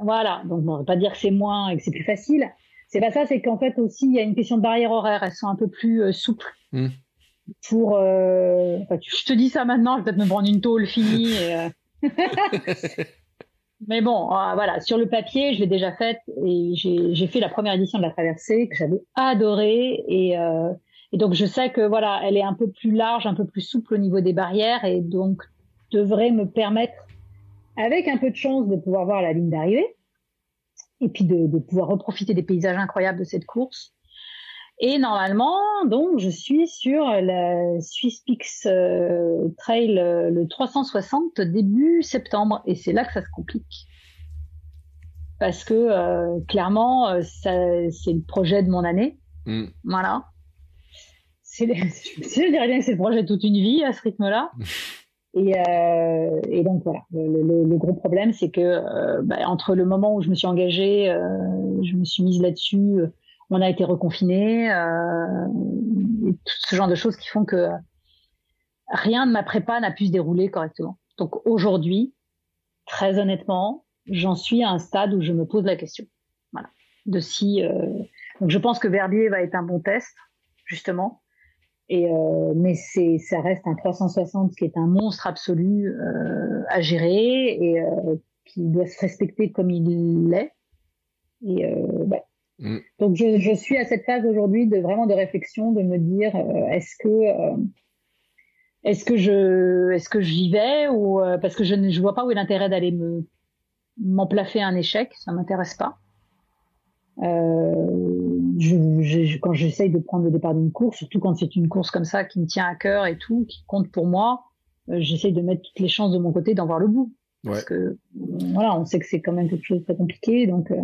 Voilà, donc bon, on va pas dire que c'est moins et que c'est plus facile. C'est pas ça, c'est qu'en fait aussi il y a une question de barrière horaire. Elles sont un peu plus euh, souples. Hmm. Pour, euh... enfin, je te dis ça maintenant, je vais peut-être me prendre une tôle finie. Euh. Mais bon, voilà, sur le papier, je l'ai déjà faite et j'ai fait la première édition de la traversée que j'avais adorée et, euh... et donc je sais que voilà, elle est un peu plus large, un peu plus souple au niveau des barrières et donc devrait me permettre avec un peu de chance de pouvoir voir la ligne d'arrivée et puis de, de, pouvoir reprofiter des paysages incroyables de cette course. Et normalement, donc, je suis sur la Swiss Peaks euh, Trail euh, le 360 début septembre, et c'est là que ça se complique. Parce que euh, clairement, c'est le projet de mon année. Mm. Voilà. C'est, je dirais bien que c'est le projet de toute une vie à ce rythme-là. Et, euh, et, donc voilà, le, le, le gros problème, c'est que euh, bah, entre le moment où je me suis engagée, euh, je me suis mise là-dessus, on a été reconfiné, euh, tout ce genre de choses qui font que rien de ma prépa n'a pu se dérouler correctement. Donc aujourd'hui, très honnêtement, j'en suis à un stade où je me pose la question, voilà, de si. donc je pense que Verbier va être un bon test, justement et euh, mais c'est, ça reste un 360 qui est un monstre absolu euh, à gérer et euh, qui doit se respecter comme il l'est. Et ouais. Mm. Donc je, je, suis à cette phase aujourd'hui de vraiment de réflexion, de me dire est-ce que est-ce que je est-ce que j'y vais ou parce que je ne je vois pas où est l'intérêt d'aller me un échec, ça m'intéresse pas. Euh, je, je, quand j'essaye de prendre le départ d'une course, surtout quand c'est une course comme ça qui me tient à cœur et tout, qui compte pour moi, euh, j'essaye de mettre toutes les chances de mon côté d'en voir le bout. Parce que voilà, on sait que c'est quand même quelque chose de très compliqué, donc euh,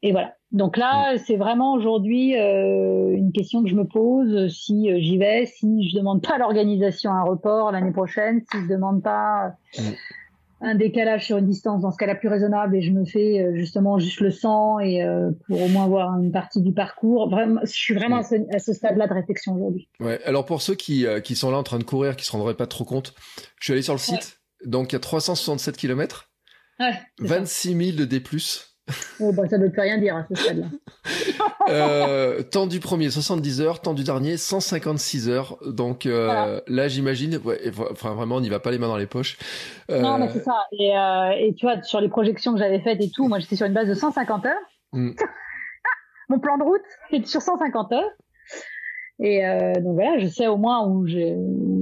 et voilà. Donc là, c'est vraiment aujourd'hui euh, une question que je me pose si j'y vais, si je demande pas l'organisation un report l'année prochaine, si je demande pas un décalage sur une distance dans ce cas-là plus raisonnable et je me fais euh, justement juste le 100 et euh, pour au moins voir une partie du parcours. Vraiment, je suis vraiment à ce, stade-là de réflexion aujourd'hui. Ouais. Alors pour ceux qui, euh, qui sont là en train de courir, qui se rendraient pas trop compte, je suis allé sur le site. Donc il y a 367 km, ouais, 26 000 de D+. Oh, bah, ça ne veut plus rien dire à ce stade-là. euh, temps du premier 70 heures, temps du dernier 156 heures. Donc euh, là, j'imagine, ouais, enfin vraiment, on n'y va pas les mains dans les poches. Euh... Non, mais c'est ça. Et, et, tu vois, sur les projections que j'avais faites et tout, moi j'étais sur une base de 150 heures. Mm. Mon plan de route est sur 150 heures. Et euh, donc voilà, je sais au moins où je,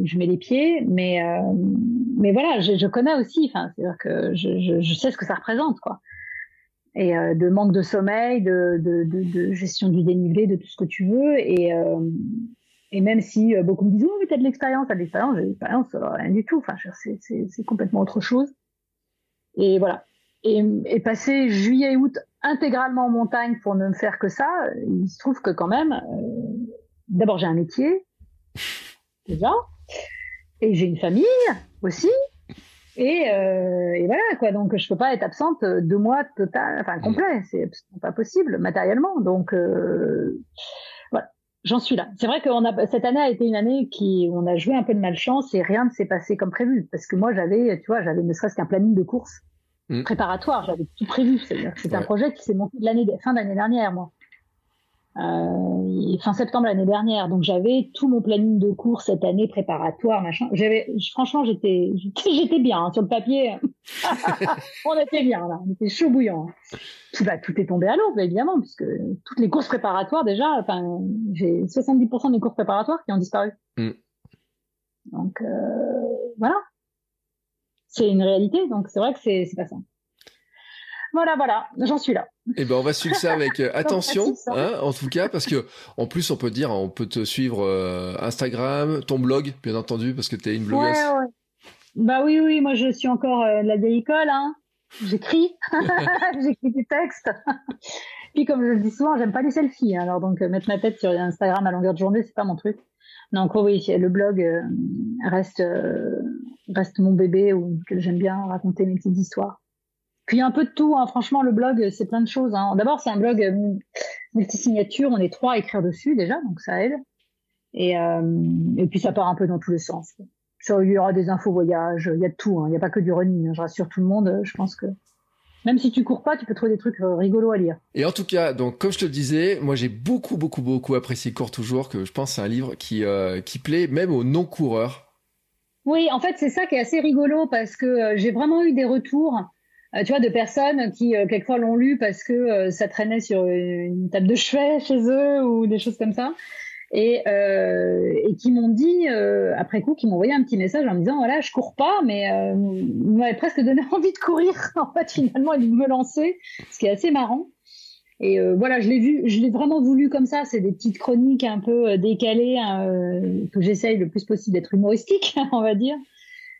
je mets les pieds, mais euh, mais voilà, je, je connais aussi. Enfin, c'est-à-dire que je, je, je sais ce que ça représente, quoi et euh, de manque de sommeil, de, de, de, de, gestion du dénivelé, de tout ce que tu veux. Et, euh, et même si euh, beaucoup me disent, oh, mais t'as de l'expérience, t'as de l'expérience, j'ai de l'expérience, rien du tout. Enfin, c'est complètement autre chose. Et voilà. Et, et passer juillet et août intégralement en montagne pour ne me faire que ça, il se trouve que quand même, d'abord j'ai un métier, déjà, et j'ai une famille aussi, et, euh, et, voilà quoi. Donc je peux pas être absente deux mois total, enfin mm. complet. C'est absolument pas possible matériellement. Donc euh, voilà, j'en suis là. C'est vrai que a cette année a été une année qui on a joué un peu de malchance et rien ne s'est passé comme prévu. Parce que moi j'avais, tu vois, j'avais ne serait-ce qu'un planning de course mm. préparatoire. J'avais tout prévu. C'est un projet qui s'est monté de l'année fin d'année dernière, moi euh, fin septembre l'année dernière. Donc j'avais tout mon planning de cours cette année préparatoire, machin. J'avais, franchement, j'étais, j'étais bien hein, sur le papier. on était bien là, on était chaud bouillant. Tout, bah, tout est tombé à l'eau, évidemment, puisque toutes les courses préparatoires déjà, enfin, j'ai 70% des courses préparatoires qui ont disparu. Mm. Donc euh, voilà, c'est une réalité. Donc c'est vrai que c'est pas ça. Voilà, voilà, j'en suis là. Eh ben, on va suivre ça avec euh, attention, hein. hein, en tout cas, parce que en plus, on peut dire, on peut te suivre euh, Instagram, ton blog, bien entendu, parce que tu es une blogueuse. Ouais, ouais. Bah oui, oui, moi je suis encore de la vieille école, hein. J'écris, j'écris des textes. Puis comme je le dis souvent, j'aime pas les selfies, hein. alors donc mettre ma tête sur Instagram à longueur de journée, c'est pas mon truc. Donc oui, le blog reste reste mon bébé que j'aime bien raconter mes petites histoires. Puis un peu de tout, hein. franchement, le blog, c'est plein de choses. Hein. D'abord, c'est un blog euh, multisignature, on est trois à écrire dessus déjà, donc ça aide. Et, euh, et puis ça part un peu dans tous les sens. il y aura des infos voyages, il y a de tout, hein. il n'y a pas que du running, je rassure tout le monde, je pense que même si tu cours pas, tu peux trouver des trucs euh, rigolos à lire. Et en tout cas, donc comme je te le disais, moi j'ai beaucoup beaucoup beaucoup apprécié Cours toujours, que je pense c'est un livre qui qui plaît même aux non coureurs. Oui, en fait c'est ça qui est assez rigolo parce que j'ai vraiment eu des retours euh, tu vois, de personnes qui euh, quelquefois l'ont lu parce que euh, ça traînait sur une table de chevet chez eux ou des choses comme ça. Et, qui m'ont dit après coup, qui m'ont envoyé un petit message en me disant voilà, je cours pas, mais euh, m'avait presque donné envie de courir en fait finalement et de me lancer, ce qui est assez marrant. Et voilà, je l'ai vu, je l'ai vraiment voulu comme ça. C'est des petites chroniques un peu décalées hein, que j'essaye le plus possible d'être humoristique, on va dire.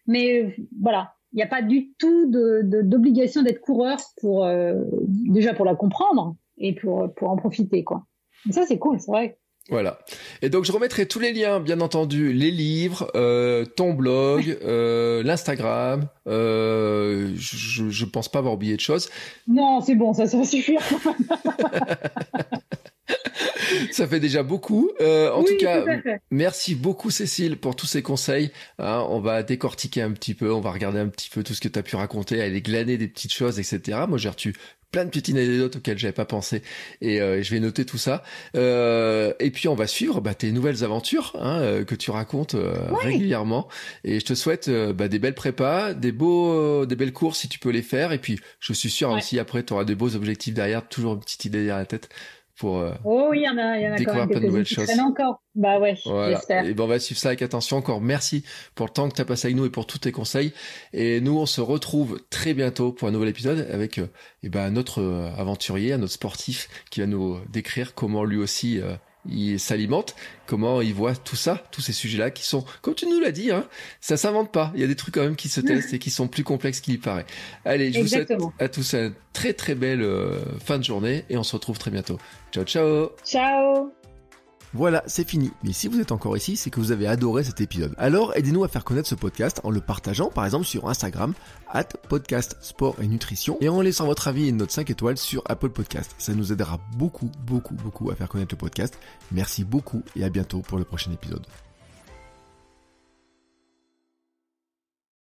Mais voilà, il n'y a pas du tout d'obligation de, d'être coureur pour euh, déjà pour la comprendre et pour pour en profiter quoi. ça c'est cool, c'est vrai. Voilà. Et donc je remettrai tous les liens, bien entendu, les livres, euh, ton blog, euh, l'Instagram. Euh, je, je pense pas avoir oublié de choses. Non, c'est bon, ça, ça va suffire. ça fait déjà beaucoup. Euh, en tout cas, merci beaucoup Cécile pour tous ces conseils. Hein, on va décortiquer un petit peu, on va regarder un petit peu tout ce que tu as pu raconter, aller glaner des petites choses, etc. Moi, j'ai reçu plein de petites anecdotes auxquelles j'avais pas pensé et euh, je vais noter tout ça. Euh, et puis on va suivre bah, tes nouvelles aventures hein, euh, que tu racontes euh, régulièrement. Et je te souhaite bah, des belles prépas, des beaux, des belles courses si tu peux les faire. Et puis je suis sûr aussi après tu auras des beaux objectifs derrière, toujours une petite idée derrière la tête pour euh, oh oui, il y en a, il y en a découvrir plein de nouvelles choses. encore. Bah ouais, j'espère. Et ben on va suivre ça avec attention. Encore merci pour le temps que tu as passé avec nous et pour tous tes conseils. Et nous, on se retrouve très bientôt pour un nouvel épisode avec euh, et ben notre euh, aventurier, notre sportif qui va nous décrire comment lui aussi il s'alimente, comment il voit tout ça, tous ces sujets-là qui sont, comme tu nous l'as dit, hein, ça s'invente pas. Il y a des trucs quand même qui se testent et qui sont plus complexes qu'il y paraît. Allez, je vous souhaite à tous une très très belle euh, fin de journée et on se retrouve très bientôt. Ciao ciao. Ciao. Voilà, c'est fini. Mais si vous êtes encore ici, c'est que vous avez adoré cet épisode. Alors aidez-nous à faire connaître ce podcast en le partageant par exemple sur Instagram, at podcast sport et nutrition, et en laissant votre avis et note 5 étoiles sur Apple Podcast. Ça nous aidera beaucoup, beaucoup, beaucoup à faire connaître le podcast. Merci beaucoup et à bientôt pour le prochain épisode.